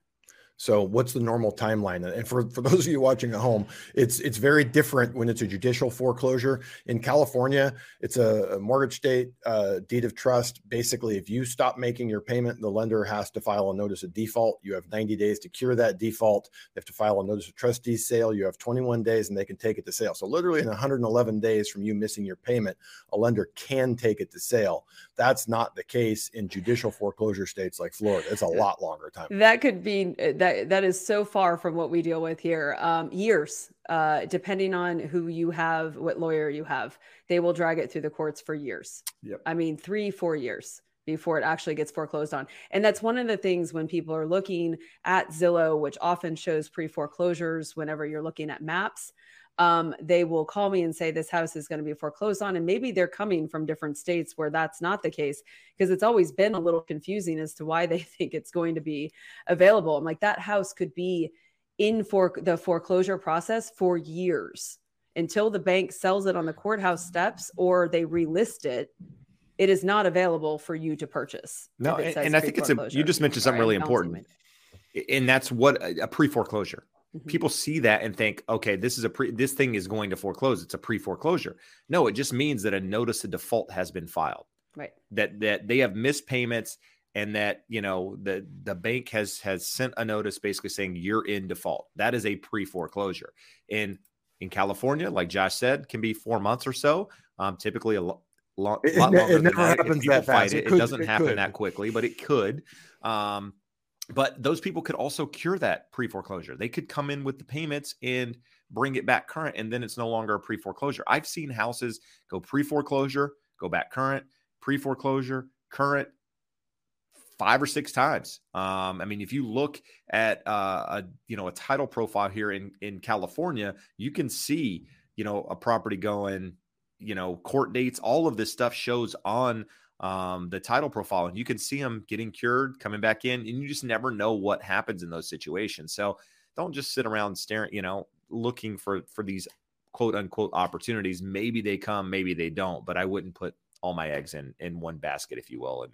So what's the normal timeline? And for, for those of you watching at home, it's it's very different when it's a judicial foreclosure. In California, it's a, a mortgage state, uh, deed of trust. Basically, if you stop making your payment, the lender has to file a notice of default. You have 90 days to cure that default. They have to file a notice of trustee sale. You have 21 days and they can take it to sale. So literally in 111 days from you missing your payment, a lender can take it to sale. That's not the case in judicial foreclosure states like Florida. It's a lot longer time. That could be uh, that that is so far from what we deal with here. Um, years, uh, depending on who you have, what lawyer you have, they will drag it through the courts for years. Yep. I mean, three, four years before it actually gets foreclosed on. And that's one of the things when people are looking at Zillow, which often shows pre foreclosures whenever you're looking at maps. Um, they will call me and say this house is going to be foreclosed on and maybe they're coming from different states where that's not the case because it's always been a little confusing as to why they think it's going to be available. I'm like that house could be in for the foreclosure process for years. Until the bank sells it on the courthouse steps or they relist it it is not available for you to purchase no and, and i think it's a you just mentioned something really important. and that's what a, a pre-foreclosure Mm-hmm. People see that and think, okay, this is a pre this thing is going to foreclose. It's a pre-foreclosure. No, it just means that a notice of default has been filed. Right. That that they have missed payments and that you know the the bank has has sent a notice basically saying you're in default. That is a pre-foreclosure. In in California, like Josh said, can be four months or so. Um, typically a lo- lot it, longer it, it never that. happens that fast. It, it, could, doesn't happen could. that quickly, but it could. Um, but those people could also cure that pre foreclosure. They could come in with the payments and bring it back current, and then it's no longer a pre foreclosure. I've seen houses go pre foreclosure, go back current, pre foreclosure, current five or six times. Um, I mean, if you look at uh, a you know a title profile here in in California, you can see you know a property going, you know, court dates, all of this stuff shows on um, the title profile, and you can see them getting cured, coming back in, and you just never know what happens in those situations. So don't just sit around staring, you know, looking for for these quote unquote opportunities. Maybe they come, maybe they don't, but I wouldn't put all my eggs in in one basket, if you will, and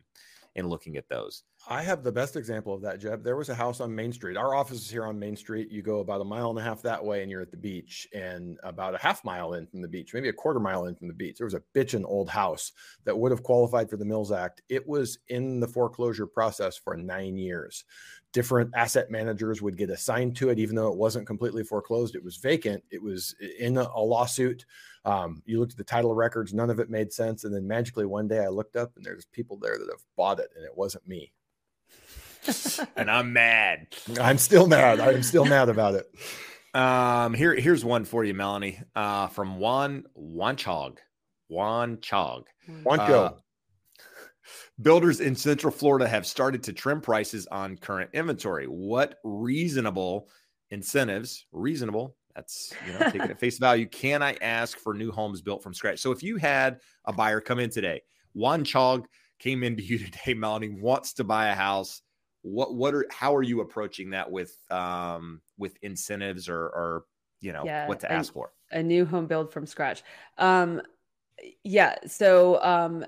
in looking at those. I have the best example of that, Jeb. There was a house on Main Street. Our office is here on Main Street. You go about a mile and a half that way, and you're at the beach, and about a half mile in from the beach, maybe a quarter mile in from the beach. There was a bitchin' old house that would have qualified for the Mills Act. It was in the foreclosure process for nine years. Different asset managers would get assigned to it, even though it wasn't completely foreclosed. It was vacant. It was in a, a lawsuit. Um, you looked at the title records, none of it made sense. And then magically one day I looked up and there's people there that have bought it, and it wasn't me. and I'm mad. I'm still mad. I'm still mad about it. Um, here, here's one for you, Melanie. Uh, from Juan Wanchog. Juan Chog. Wancho. Uh, builders in Central Florida have started to trim prices on current inventory. What reasonable incentives, reasonable that's you know taking at face value. Can I ask for new homes built from scratch? So if you had a buyer come in today, Juan Chog came into you today, Melanie wants to buy a house. What what are how are you approaching that with um with incentives or or you know yeah, what to ask for? A new home build from scratch. Um yeah, so um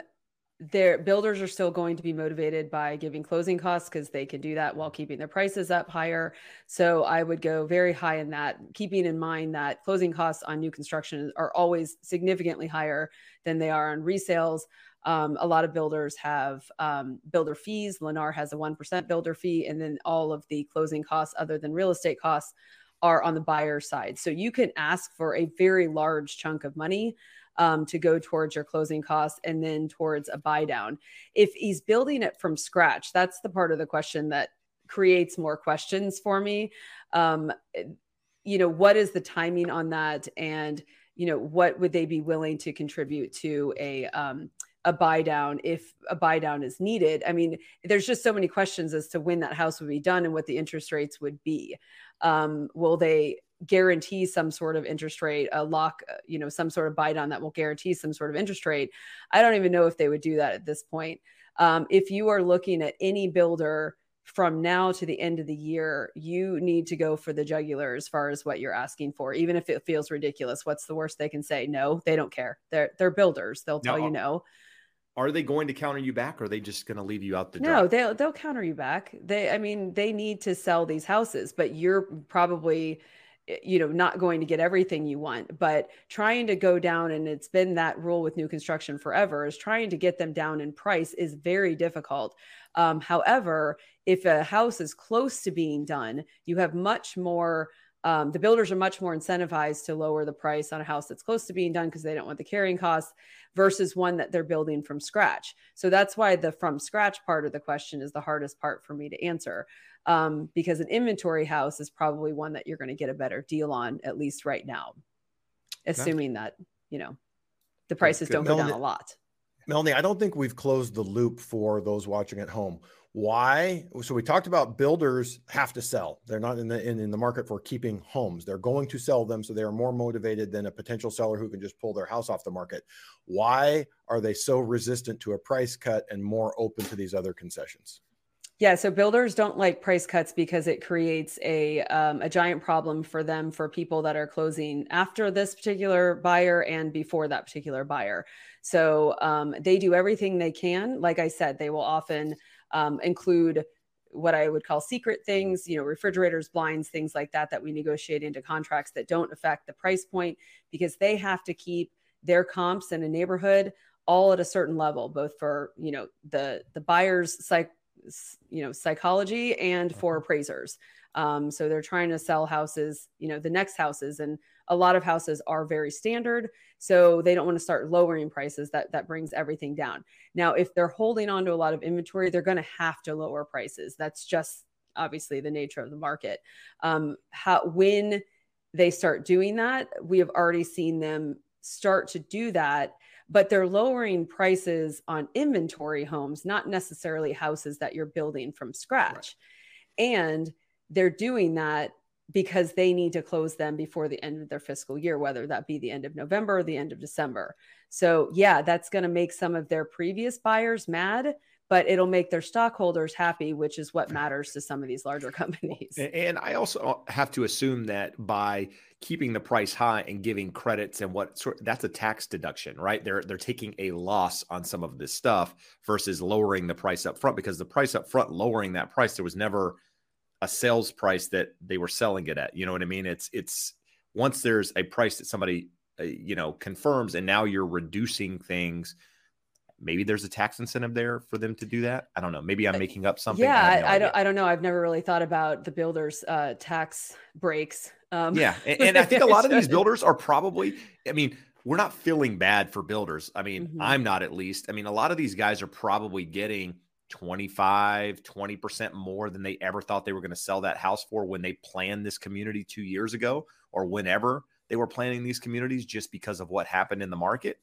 their builders are still going to be motivated by giving closing costs because they can do that while keeping their prices up higher. So I would go very high in that, keeping in mind that closing costs on new construction are always significantly higher than they are on resales. Um, a lot of builders have um, builder fees. Lennar has a 1% builder fee, and then all of the closing costs, other than real estate costs, are on the buyer side. So you can ask for a very large chunk of money um, to go towards your closing costs and then towards a buy down. If he's building it from scratch, that's the part of the question that creates more questions for me. Um, you know, what is the timing on that? And, you know, what would they be willing to contribute to a, um, a buy down if a buy down is needed. I mean, there's just so many questions as to when that house would be done and what the interest rates would be. Um, will they guarantee some sort of interest rate, a lock, uh, you know, some sort of buy down that will guarantee some sort of interest rate. I don't even know if they would do that at this point. Um, if you are looking at any builder from now to the end of the year, you need to go for the jugular as far as what you're asking for, even if it feels ridiculous. What's the worst they can say? No, they don't care. They're they're builders. They'll tell now, you no. Are they going to counter you back, or are they just going to leave you out the? Door? No, they'll they'll counter you back. They, I mean, they need to sell these houses, but you're probably you know not going to get everything you want but trying to go down and it's been that rule with new construction forever is trying to get them down in price is very difficult. Um, however if a house is close to being done you have much more um, the builders are much more incentivized to lower the price on a house that's close to being done because they don't want the carrying costs versus one that they're building from scratch. So that's why the from scratch part of the question is the hardest part for me to answer um, because an inventory house is probably one that you're going to get a better deal on, at least right now, assuming that, you know, the prices don't go down a lot. Melanie, I don't think we've closed the loop for those watching at home. Why? So we talked about builders have to sell. They're not in the in, in the market for keeping homes. They're going to sell them, so they are more motivated than a potential seller who can just pull their house off the market. Why are they so resistant to a price cut and more open to these other concessions? Yeah, so builders don't like price cuts because it creates a um, a giant problem for them for people that are closing after this particular buyer and before that particular buyer. So um, they do everything they can. Like I said, they will often um, include what I would call secret things, you know, refrigerators, blinds, things like that, that we negotiate into contracts that don't affect the price point because they have to keep their comps in a neighborhood all at a certain level, both for, you know, the, the buyer's psych, you know, psychology and for mm-hmm. appraisers. Um, so they're trying to sell houses, you know, the next houses and a lot of houses are very standard so they don't want to start lowering prices that that brings everything down. Now if they're holding on to a lot of inventory they're going to have to lower prices. That's just obviously the nature of the market. Um, how when they start doing that we have already seen them start to do that but they're lowering prices on inventory homes not necessarily houses that you're building from scratch. Right. and they're doing that because they need to close them before the end of their fiscal year, whether that be the end of November or the end of December. So, yeah, that's going to make some of their previous buyers mad, but it'll make their stockholders happy, which is what matters to some of these larger companies. And I also have to assume that by keeping the price high and giving credits and what sort that's a tax deduction, right? They're they're taking a loss on some of this stuff versus lowering the price up front because the price up front lowering that price there was never a sales price that they were selling it at. You know what I mean? It's it's once there's a price that somebody uh, you know confirms, and now you're reducing things. Maybe there's a tax incentive there for them to do that. I don't know. Maybe I'm uh, making up something. Yeah, I, no I don't. I don't know. I've never really thought about the builders' uh, tax breaks. Um, yeah, and, and I think a lot of these builders are probably. I mean, we're not feeling bad for builders. I mean, mm-hmm. I'm not at least. I mean, a lot of these guys are probably getting 25, 20% more than they ever thought they were going to sell that house for when they planned this community two years ago or whenever they were planning these communities just because of what happened in the market.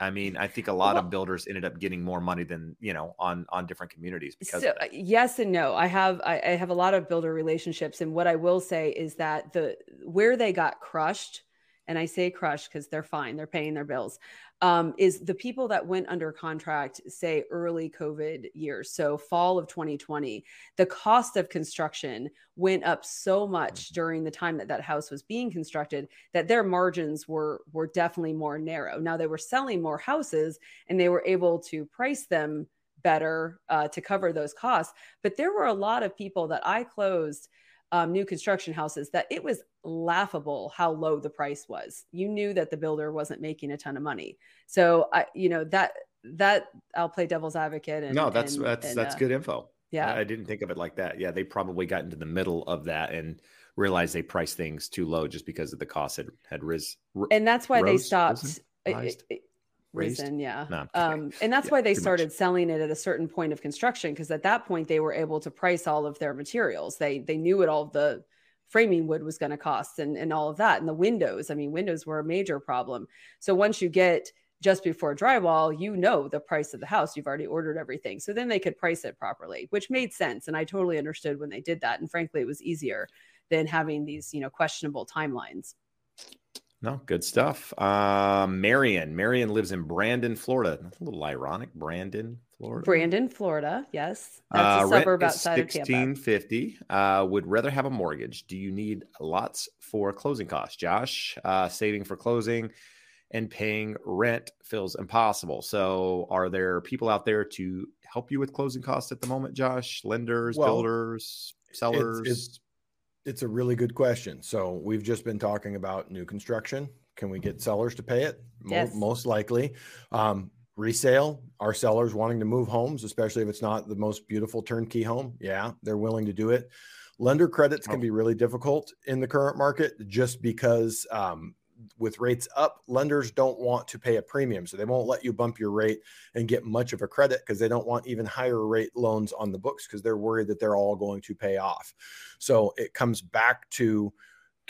I mean, I think a lot well, of builders ended up getting more money than you know on on different communities because so, uh, yes and no. I have I, I have a lot of builder relationships, and what I will say is that the where they got crushed, and I say crush because they're fine, they're paying their bills um, is the people that went under contract, say early COVID years, so fall of 2020, the cost of construction went up so much during the time that that house was being constructed that their margins were were definitely more narrow. Now they were selling more houses and they were able to price them better uh, to cover those costs, but there were a lot of people that I closed um, new construction houses that it was laughable how low the price was. You knew that the builder wasn't making a ton of money. So I, you know, that that I'll play devil's advocate. And, no, that's and, that's and, that's uh, good info. Yeah, I, didn't think of it like that. Yeah, they probably got into the middle of that and realized they priced things too low just because of the cost had had ris. and that's why rose, they stopped risen yeah. No, um, and that's yeah, why they started much. selling it at a certain point of construction because at that point they were able to price all of their materials. They they knew what all the framing wood was going to cost and and all of that and the windows. I mean windows were a major problem. So once you get just before drywall you know the price of the house. You've already ordered everything. So then they could price it properly which made sense and i totally understood when they did that and frankly it was easier than having these you know questionable timelines no, good stuff. Uh, Marion. Marion lives in Brandon, Florida. That's a little ironic. Brandon, Florida. Brandon, Florida. Yes. That's uh, a suburb outside of Tampa. 1650. Uh, would rather have a mortgage. Do you need lots for closing costs? Josh, uh, saving for closing and paying rent feels impossible. So, are there people out there to help you with closing costs at the moment, Josh? Lenders, well, builders, sellers? It's, it's, it's a really good question. So we've just been talking about new construction. Can we get sellers to pay it? Yes. Most likely. Um, resale, our sellers wanting to move homes, especially if it's not the most beautiful turnkey home. Yeah, they're willing to do it. Lender credits can oh. be really difficult in the current market just because um, with rates up, lenders don't want to pay a premium. So they won't let you bump your rate and get much of a credit because they don't want even higher rate loans on the books because they're worried that they're all going to pay off. So it comes back to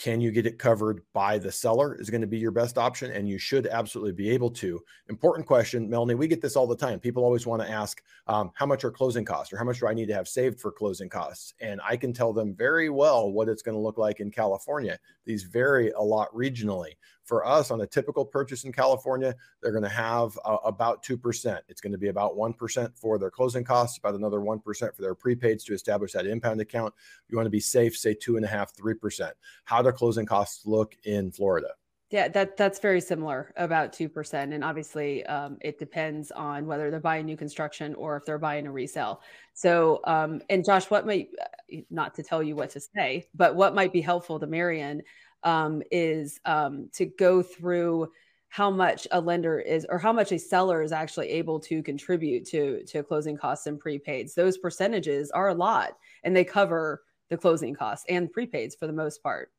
can you get it covered by the seller is going to be your best option and you should absolutely be able to. Important question melanie we get this all the time. People always want to ask um, how much are closing costs or how much do i need to have saved for closing costs? And i can tell them very well what it's going to look like in california these vary a lot regionally for us on a typical purchase in California, they're going to have uh, about 2%. It's going to be about 1% for their closing costs, about another 1% for their prepaids to establish that impound account. You want to be safe, say two and a half, 3%. How do closing costs look in Florida? Yeah, that that's very similar, about two percent, and obviously um, it depends on whether they're buying new construction or if they're buying a resale. So, um, and Josh, what might uh, not to tell you what to say, but what might be helpful to Marion um, is um, to go through how much a lender is or how much a seller is actually able to contribute to to closing costs and prepaids. Those percentages are a lot and they cover the closing costs and prepaids for the most part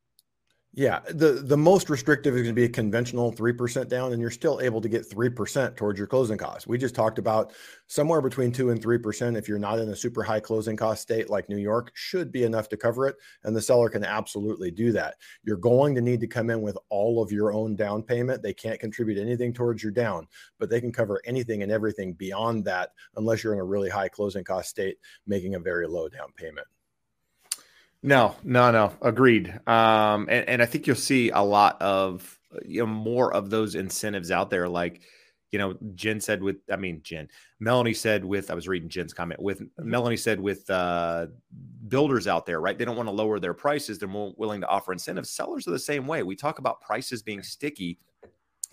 yeah, the the most restrictive is going to be a conventional three percent down, and you're still able to get three percent towards your closing costs. We just talked about somewhere between two and three percent. If you're not in a super high closing cost state like New York, should be enough to cover it, and the seller can absolutely do that. You're going to need to come in with all of your own down payment. They can't contribute anything towards your down, but they can cover anything and everything beyond that, unless you're in a really high closing cost state, making a very low down payment. No, no, no. Agreed. Um, and, and I think you'll see a lot of you know more of those incentives out there. Like, you know, Jen said with, I mean, Jen, Melanie said with, I was reading Jen's comment with mm-hmm. Melanie said with uh, builders out there, right? They don't want to lower their prices. They're more willing to offer incentives. Sellers are the same way. We talk about prices being sticky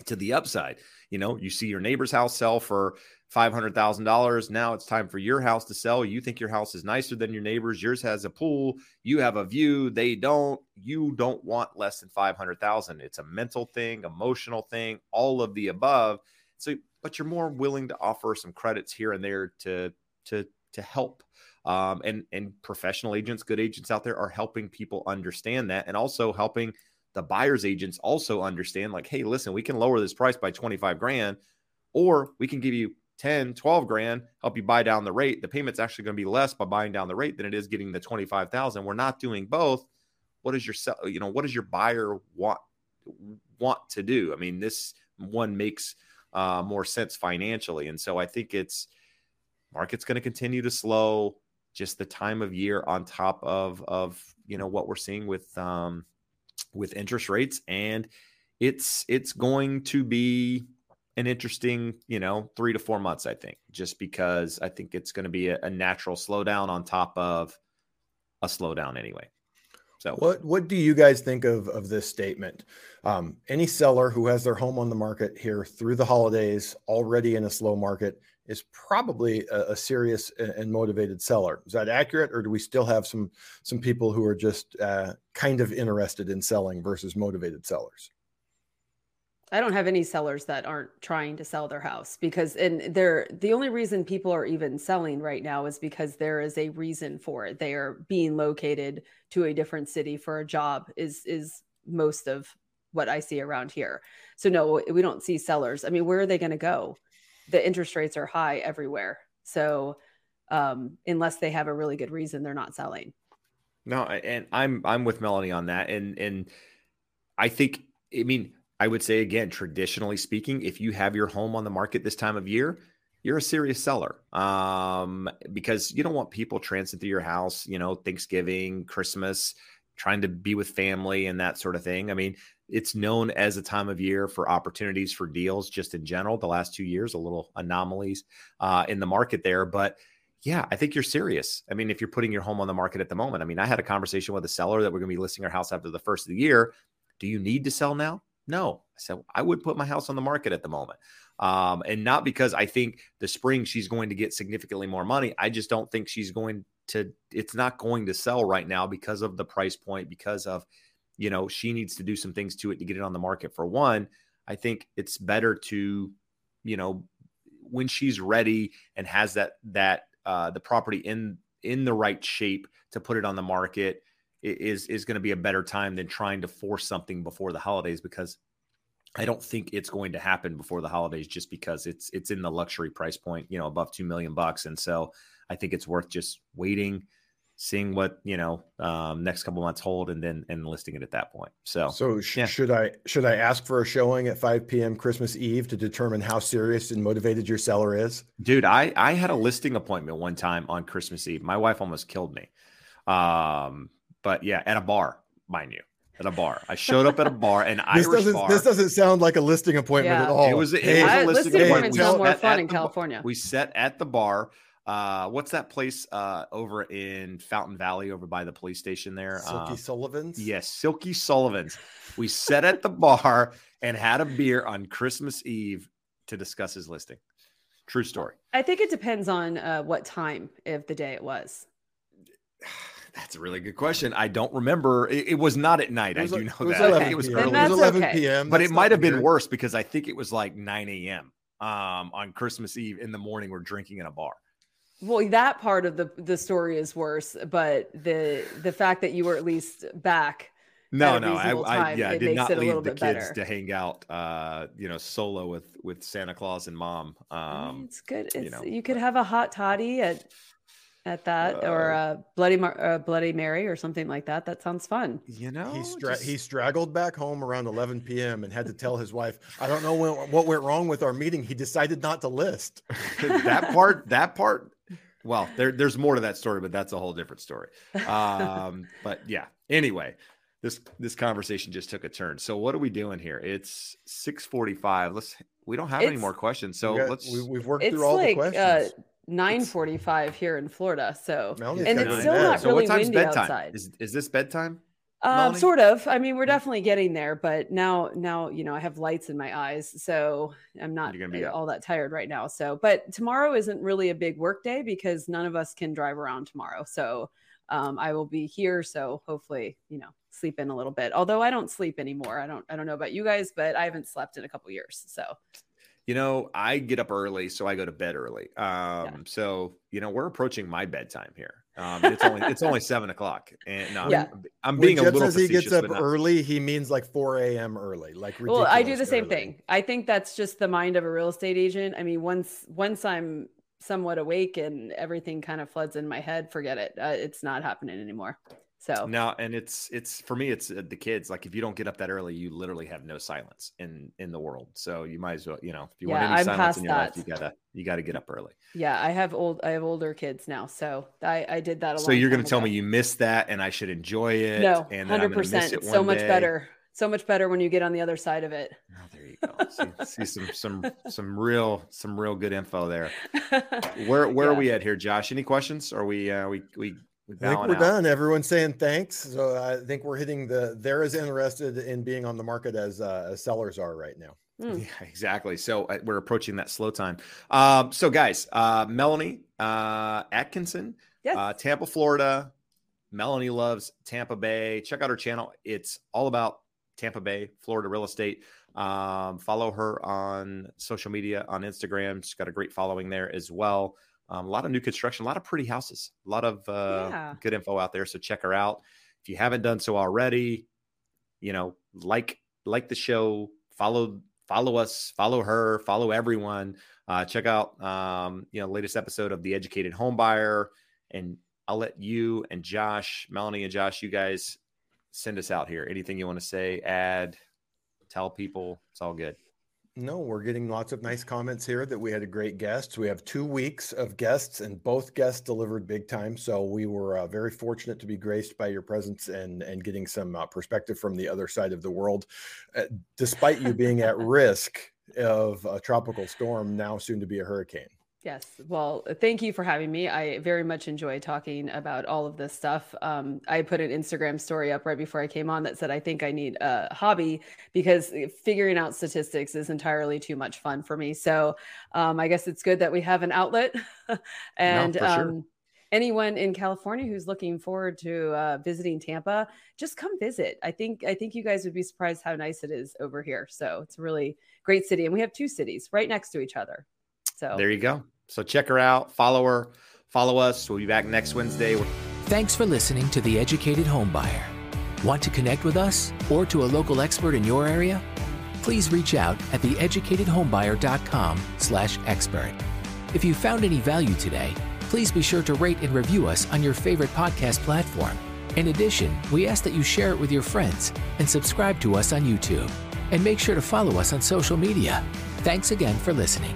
to the upside. You know, you see your neighbor's house sell for $500,000. Now it's time for your house to sell. You think your house is nicer than your neighbor's. Yours has a pool. You have a view. They don't. You don't want less than 500,000. It's a mental thing, emotional thing, all of the above. So, but you're more willing to offer some credits here and there to, to, to help. Um, and, and professional agents, good agents out there are helping people understand that and also helping the buyer's agents also understand like, hey, listen, we can lower this price by 25 grand, or we can give you 10, 12 grand, help you buy down the rate. The payment's actually going to be less by buying down the rate than it is getting the 25,000. We're not doing both. What does your you know, what does your buyer want want to do? I mean, this one makes uh, more sense financially. And so I think it's market's going to continue to slow just the time of year on top of of you know what we're seeing with um with interest rates and it's it's going to be an interesting you know three to four months i think just because i think it's going to be a, a natural slowdown on top of a slowdown anyway so what what do you guys think of of this statement? Um, any seller who has their home on the market here through the holidays, already in a slow market, is probably a, a, serious and motivated seller. Is that accurate, or do we still have some some people who are just uh, kind of interested in selling versus motivated sellers? I don't have any sellers that aren't trying to sell their house because and they're the only reason people are even selling right now is because there is a reason for it. They are being located to a different city for a job is is most of what I see around here. So no, we don't see sellers. I mean, where are they going to go? The interest rates are high everywhere. So um, unless they have a really good reason, they're not selling. No, and I'm I'm with Melanie on that, and and I think I mean I would say again, traditionally speaking, if you have your home on the market this time of year, you're a serious seller um, because you don't want people trancing through your house, you know, Thanksgiving, Christmas, trying to be with family and that sort of thing. I mean, it's known as a time of year for opportunities for deals just in general. The last two years, a little anomalies uh, in the market there. But yeah, I think you're serious. I mean, if you're putting your home on the market at the moment, I mean, I had a conversation with a seller that we're going to be listing our house after the first of the year. Do you need to sell now? No, I said I would put my house on the market at the moment, um, and not because I think the spring she's going to get significantly more money. I just don't think she's going to. It's not going to sell right now because of the price point, because of you know she needs to do some things to it to get it on the market. For one, I think it's better to you know when she's ready and has that that uh, the property in in the right shape to put it on the market is is going to be a better time than trying to force something before the holidays because I don't think it's going to happen before the holidays just because it's it's in the luxury price point, you know, above 2 million bucks and so I think it's worth just waiting, seeing what you know um, next couple months hold, and then and listing it at that point. So, so sh- yeah. should I should I ask for a showing at 5 p.m. Christmas Eve to determine how serious and motivated your seller is? Dude, I I had a listing appointment one time on Christmas Eve. My wife almost killed me. Um, but yeah, at a bar, mind you at a bar. I showed up at a bar, and this Irish doesn't, bar. This doesn't sound like a listing appointment yeah. at all. It was, it hey, was a listing, listing appointment. Sound more fun in California. We sat at the bar. Uh, what's that place uh, over in Fountain Valley, over by the police station there? Silky uh, Sullivan's. Yes, Silky Sullivan's. We sat at the bar and had a beer on Christmas Eve to discuss his listing. True story. I think it depends on uh, what time of the day it was. That's a really good question. I don't remember. It, it was not at night. I do know that. 11 it was early. It was 11 okay. p.m. But it might have been worse because I think it was like 9 a.m. Um, on Christmas Eve in the morning. We're drinking in a bar. Well, that part of the the story is worse, but the the fact that you were at least back. No, no, I, time, I yeah, I did not leave the kids better. to hang out, uh, you know, solo with with Santa Claus and mom. Um, it's good. It's, you, know, you could have a hot toddy at at that, uh, or a bloody Mar- uh, Bloody Mary, or something like that. That sounds fun. You know, he stra- just... he straggled back home around 11 p.m. and had to tell his wife, "I don't know when, what went wrong with our meeting. He decided not to list." that part, that part. Well, there, there's more to that story, but that's a whole different story. Um, but yeah. Anyway, this this conversation just took a turn. So what are we doing here? It's 6:45. Let's. We don't have it's, any more questions, so got, let's. We, have worked through all like, the uh, questions. Uh, 9:45 here in Florida. So and it's still not so really windy bedtime? outside. Is is this bedtime? Um, sort of. I mean, we're definitely getting there, but now, now you know, I have lights in my eyes, so I'm not all that tired right now. So, but tomorrow isn't really a big work day because none of us can drive around tomorrow. So, um, I will be here. So hopefully, you know, sleep in a little bit. Although I don't sleep anymore. I don't. I don't know about you guys, but I haven't slept in a couple years. So you know, I get up early, so I go to bed early. Um, yeah. so you know, we're approaching my bedtime here. Um, it's only it's only seven o'clock, and no, yeah. I'm, I'm being when a little. Says he gets up early. He means like four a.m. early, like well, I do the early. same thing. I think that's just the mind of a real estate agent. I mean, once once I'm somewhat awake and everything kind of floods in my head, forget it. Uh, it's not happening anymore. So now, and it's it's for me, it's uh, the kids. Like if you don't get up that early, you literally have no silence in in the world. So you might as well, you know, if you yeah, want any I'm silence in your that. life, you gotta you gotta get up early. Yeah, I have old I have older kids now, so I I did that. A lot. so you're gonna tell me you missed that, and I should enjoy it. No, hundred percent. So much day. better. So much better when you get on the other side of it. Oh, there you go. see, see, some some some real some real good info there. Where where yeah. are we at here, Josh? Any questions? Are we uh, we we I think we're out. done. Everyone's saying thanks. So I think we're hitting the. They're as interested in being on the market as uh, as sellers are right now. Mm. Yeah, exactly. So uh, we're approaching that slow time. Um, so guys, uh, Melanie uh, Atkinson, yes. uh, Tampa, Florida. Melanie loves Tampa Bay. Check out her channel. It's all about Tampa Bay, Florida real estate. Um, follow her on social media on Instagram. She's got a great following there as well. Um, a lot of new construction, a lot of pretty houses, a lot of uh, yeah. good info out there. So check her out. If you haven't done so already, you know, like like the show, follow follow us, follow her, follow everyone. Uh, check out um, you know latest episode of the Educated Home Buyer, and I'll let you and Josh, Melanie and Josh, you guys send us out here. Anything you want to say, add, tell people, it's all good. No, we're getting lots of nice comments here that we had a great guest. We have two weeks of guests, and both guests delivered big time. So we were uh, very fortunate to be graced by your presence and and getting some uh, perspective from the other side of the world, uh, despite you being at risk of a tropical storm, now soon to be a hurricane. Yes. Well, thank you for having me. I very much enjoy talking about all of this stuff. Um, I put an Instagram story up right before I came on that said, I think I need a hobby because figuring out statistics is entirely too much fun for me. So um, I guess it's good that we have an outlet. and no, sure. um, anyone in California who's looking forward to uh, visiting Tampa, just come visit. I think I think you guys would be surprised how nice it is over here. So it's a really great city. And we have two cities right next to each other. So there you go. So check her out, follow her, follow us. We'll be back next Wednesday. Thanks for listening to The Educated Homebuyer. Want to connect with us or to a local expert in your area? Please reach out at theeducatedhomebuyer.com slash expert. If you found any value today, please be sure to rate and review us on your favorite podcast platform. In addition, we ask that you share it with your friends and subscribe to us on YouTube. And make sure to follow us on social media. Thanks again for listening.